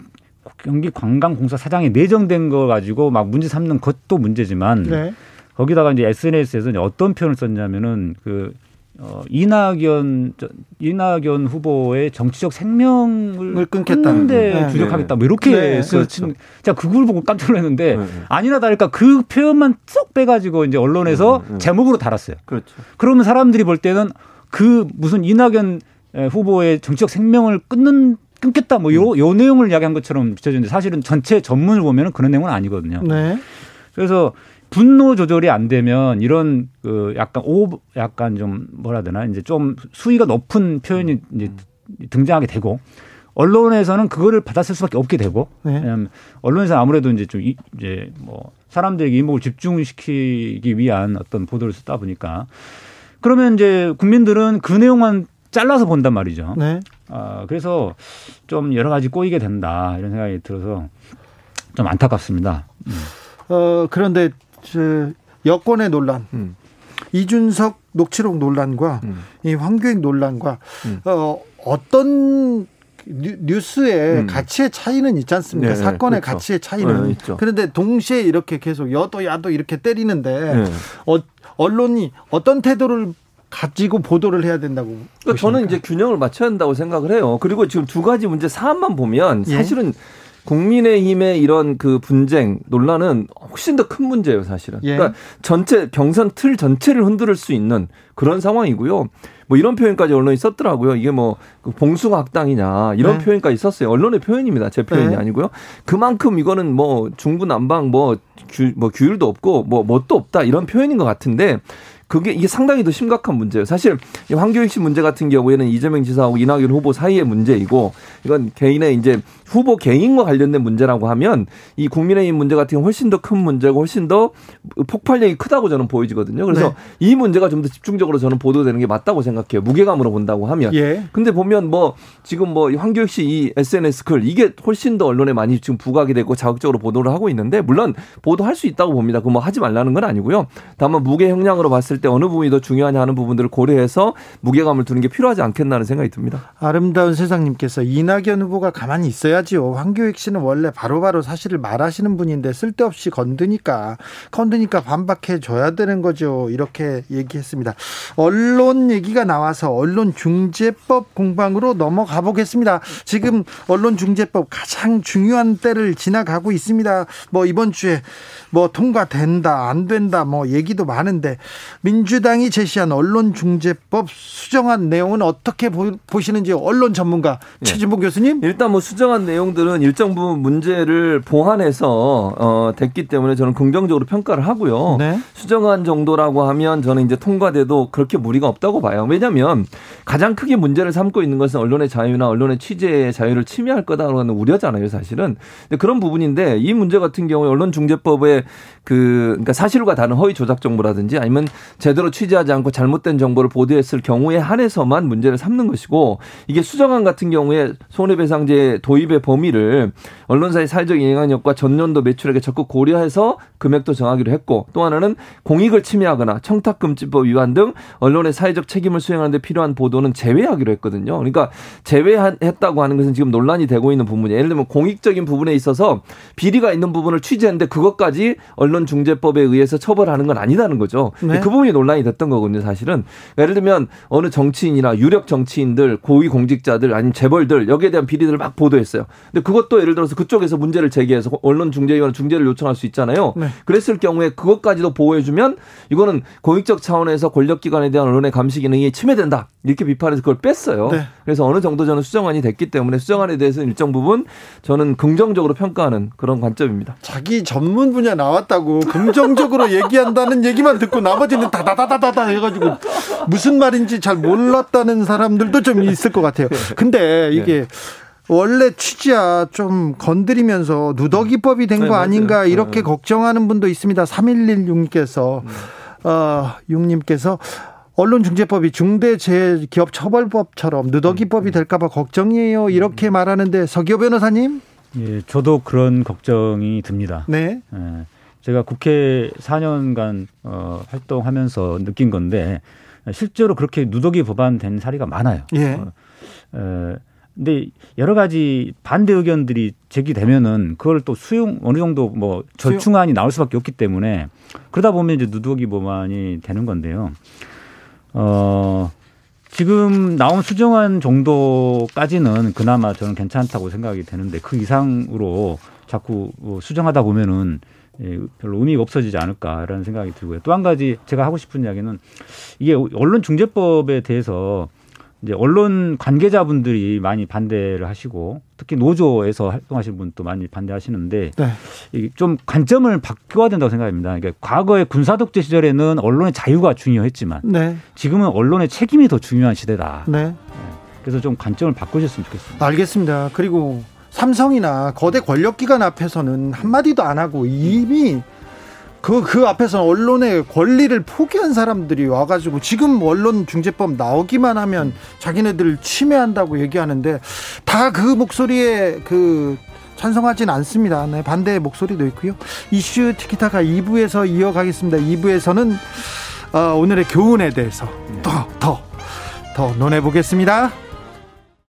경기 관광공사 사장이 내정된 거 가지고 막 문제 삼는 것도 문제지만 네. 거기다가 이제 SNS에서 어떤 표현을 썼냐면은 그 어, 이낙연 이낙연 후보의 정치적 생명을 끊겠다는데 네. 주력하겠다. 뭐 이렇게 네. 그렇죠. 자 그걸 보고 깜짝 놀랐는데 네. 아니나 다를까 그 표현만 쏙 빼가지고 이제 언론에서 네. 네. 제목으로 달았어요. 그렇죠. 그러면 사람들이 볼 때는 그 무슨 이낙연 후보의 정치적 생명을 끊는 끊겠다 뭐요 요 내용을 이야기한 것처럼 비춰지는데 사실은 전체 전문을 보면 은 그런 내용은 아니거든요. 네. 그래서 분노 조절이 안 되면 이런 그 약간 오 약간 좀 뭐라 되나 이제 좀 수위가 높은 표현이 이제 등장하게 되고 언론에서는 그거를 받아쓸 수밖에 없게 되고 네. 왜냐하면 언론에서 아무래도 이제 좀 이제 뭐 사람들에게 이목을 집중시키기 위한 어떤 보도를 쓰다 보니까 그러면 이제 국민들은 그 내용만 잘라서 본단 말이죠. 네. 아, 그래서 좀 여러 가지 꼬이게 된다 이런 생각이 들어서 좀 안타깝습니다. 음. 어, 그런데 저 여권의 논란, 음. 이준석 녹취록 논란과 음. 이 황교익 논란과 음. 어, 어떤 뉴스의 음. 가치의 차이는 있지 않습니까? 네, 사건의 그렇죠. 가치의 차이는. 네, 그런데 동시에 이렇게 계속 여도 야도 이렇게 때리는데 네. 어, 언론이 어떤 태도를 가지고 보도를 해야 된다고. 그러니까 저는 이제 균형을 맞춰야 한다고 생각을 해요. 그리고 지금 두 가지 문제 사안만 보면 예. 사실은 예. 국민의힘의 이런 그 분쟁 논란은 훨씬 더 큰 문제예요, 사실은. 예. 그러니까 전체 경선 틀 전체를 흔들 수 있는 그런 상황이고요. 뭐 이런 표현까지 언론이 썼더라고요. 이게 뭐그 봉숭아 학당이냐 이런 네. 표현까지 썼어요. 언론의 표현입니다. 제 표현이 네. 아니고요. 그만큼 이거는 뭐 중구난방 뭐, 규, 뭐 규율도 없고 뭐 뭣도 없다 이런 표현인 것 같은데 그게 이게 상당히 더 심각한 문제예요. 사실 황교익 씨 문제 같은 경우에는 이재명 지사하고 이낙연 후보 사이의 문제이고 이건 개인의 이제 후보 개인과 관련된 문제라고 하면 이 국민의힘 문제 같은 경우 훨씬 더 큰 문제고 훨씬 더 폭발력이 크다고 저는 보여지거든요. 그래서 네. 이 문제가 좀 더 집중적으로 저는 보도되는 게 맞다고 생각해요. 무게감으로 본다고 하면. 예. 근데 보면 뭐 지금 뭐 황교익 씨 이 SNS 글 이게 훨씬 더 언론에 많이 지금 부각이 되고 자극적으로 보도를 하고 있는데 물론 보도할 수 있다고 봅니다. 그 뭐 하지 말라는 건 아니고요. 다만 무게 형량으로 봤을 때 어느 부분이 더 중요하냐 하는 부분들을 고려해서 무게감을 두는 게 필요하지 않겠나는 생각이 듭니다. 아름다운 세상님께서 이낙연 후보가 가만히 있어야 지요. 황교익 씨는 원래 바로바로 바로 사실을 말하시는 분인데 쓸데없이 건드니까 건드니까 반박해 줘야 되는 거죠. 이렇게 얘기했습니다. 언론 얘기가 나와서 언론 중재법 공방으로 넘어가 보겠습니다. 지금 언론 중재법 가장 중요한 때를 지나가고 있습니다. 뭐 이번 주에 뭐 통과된다 안 된다 뭐 얘기도 많은데 민주당이 제시한 언론중재법 수정한 내용은 어떻게 보 시는지 언론 전문가 네. 최진봉 교수님 일단 뭐 수정한 내용들은 일정 부분 문제를 보완해서 어, 됐기 때문에 저는 긍정적으로 평가를 하고요 네. 수정한 정도라고 하면 저는 이제 통과돼도 그렇게 무리가 없다고 봐요 왜냐하면 가장 크게 문제를 삼고 있는 것은 언론의 자유나 언론의 취재의 자유를 침해할 거다라는 우려잖아요 사실은 그런 부분인데 이 문제 같은 경우에 언론중재법에 그 그러니까 사실과 다른 허위 조작 정보라든지 아니면 제대로 취재하지 않고 잘못된 정보를 보도했을 경우에 한해서만 문제를 삼는 것이고 이게 수정안 같은 경우에 손해배상제 도입의 범위를 언론사의 사회적 영향력과 전년도 매출액에 적극 고려해서 금액도 정하기로 했고 또 하나는 공익을 침해하거나 청탁금지법 위반 등 언론의 사회적 책임을 수행하는 데 필요한 보도는 제외하기로 했거든요. 그러니까 제외했다고 하는 것은 지금 논란이 되고 있는 부분이에요. 예를 들면 공익적인 부분에 있어서 비리가 있는 부분을 취재했는데 그것까지 언론중재법에 의해서 처벌하는 건 아니다는 거죠. 네. 그 부분이 논란이 됐던 거거든요, 사실은. 예를 들면 어느 정치인이나 유력 정치인들, 고위 공직자들 아니면 재벌들 여기에 대한 비리들을 막 보도했어요. 근데 그것도 예를 들어서 그 쪽에서 문제를 제기해서 언론 중재위원 중재를 요청할 수 있잖아요. 네. 그랬을 경우에 그것까지도 보호해주면 이거는 공익적 차원에서 권력기관에 대한 언론의 감시 기능이 침해된다. 이렇게 비판해서 그걸 뺐어요. 네. 그래서 어느 정도 저는 수정안이 됐기 때문에 수정안에 대해서 일정 부분 저는 긍정적으로 평가하는 그런 관점입니다. 자기 전문 분야 나왔다고 긍정적으로 얘기한다는 얘기만 듣고 나머지는 다다다다다다 해가지고 무슨 말인지 잘 몰랐다는 사람들도 좀 있을 것 같아요. 근데 이게 네. 원래 취지야 좀 건드리면서 누더기법이 된거 네, 아닌가 이렇게 네. 걱정하는 분도 있습니다. 3116님께서 어, 6님께서 언론중재법이 중대재해기업처벌법처럼 누더기법이 음. 될까봐 걱정이에요. 이렇게 음. 말하는데 서기호 변호사님? 예, 저도 그런 걱정이 듭니다. 네. 예, 제가 국회 4년간 어, 활동하면서 느낀 건데 실제로 그렇게 누더기 법안 된 사례가 많아요. 예. 어, 에, 근데 여러 가지 반대 의견들이 제기되면은 그걸 또 수용 어느 정도 뭐 절충안이 나올 수밖에 없기 때문에 그러다 보면 이제 누더기 법안이 되는 건데요. 어, 지금 나온 수정안 정도까지는 그나마 저는 괜찮다고 생각이 되는데 그 이상으로 자꾸 뭐 수정하다 보면은 예, 별로 의미가 없어지지 않을까라는 생각이 들고요. 또 한 가지 제가 하고 싶은 이야기는 이게 언론중재법에 대해서 이제 언론 관계자분들이 많이 반대를 하시고 특히 노조에서 활동하시는 분도 많이 반대하시는데 네. 좀 관점을 바꿔야 된다고 생각합니다. 그러니까 과거의 군사 독재 시절에는 언론의 자유가 중요했지만 네. 지금은 언론의 책임이 더 중요한 시대다. 네. 네. 그래서 좀 관점을 바꾸셨으면 좋겠습니다. 알겠습니다. 그리고 삼성이나 거대 권력기관 앞에서는 한마디도 안 하고 이미 그, 그 앞에서 언론의 권리를 포기한 사람들이 와가지고 지금 언론 중재법 나오기만 하면 자기네들 침해한다고 얘기하는데 다 그 목소리에 그 찬성하진 않습니다. 네, 반대의 목소리도 있고요. 이슈 티키타카 2부에서 이어가겠습니다. 2부에서는 어, 오늘의 교훈에 대해서 더, 더, 더 논해보겠습니다.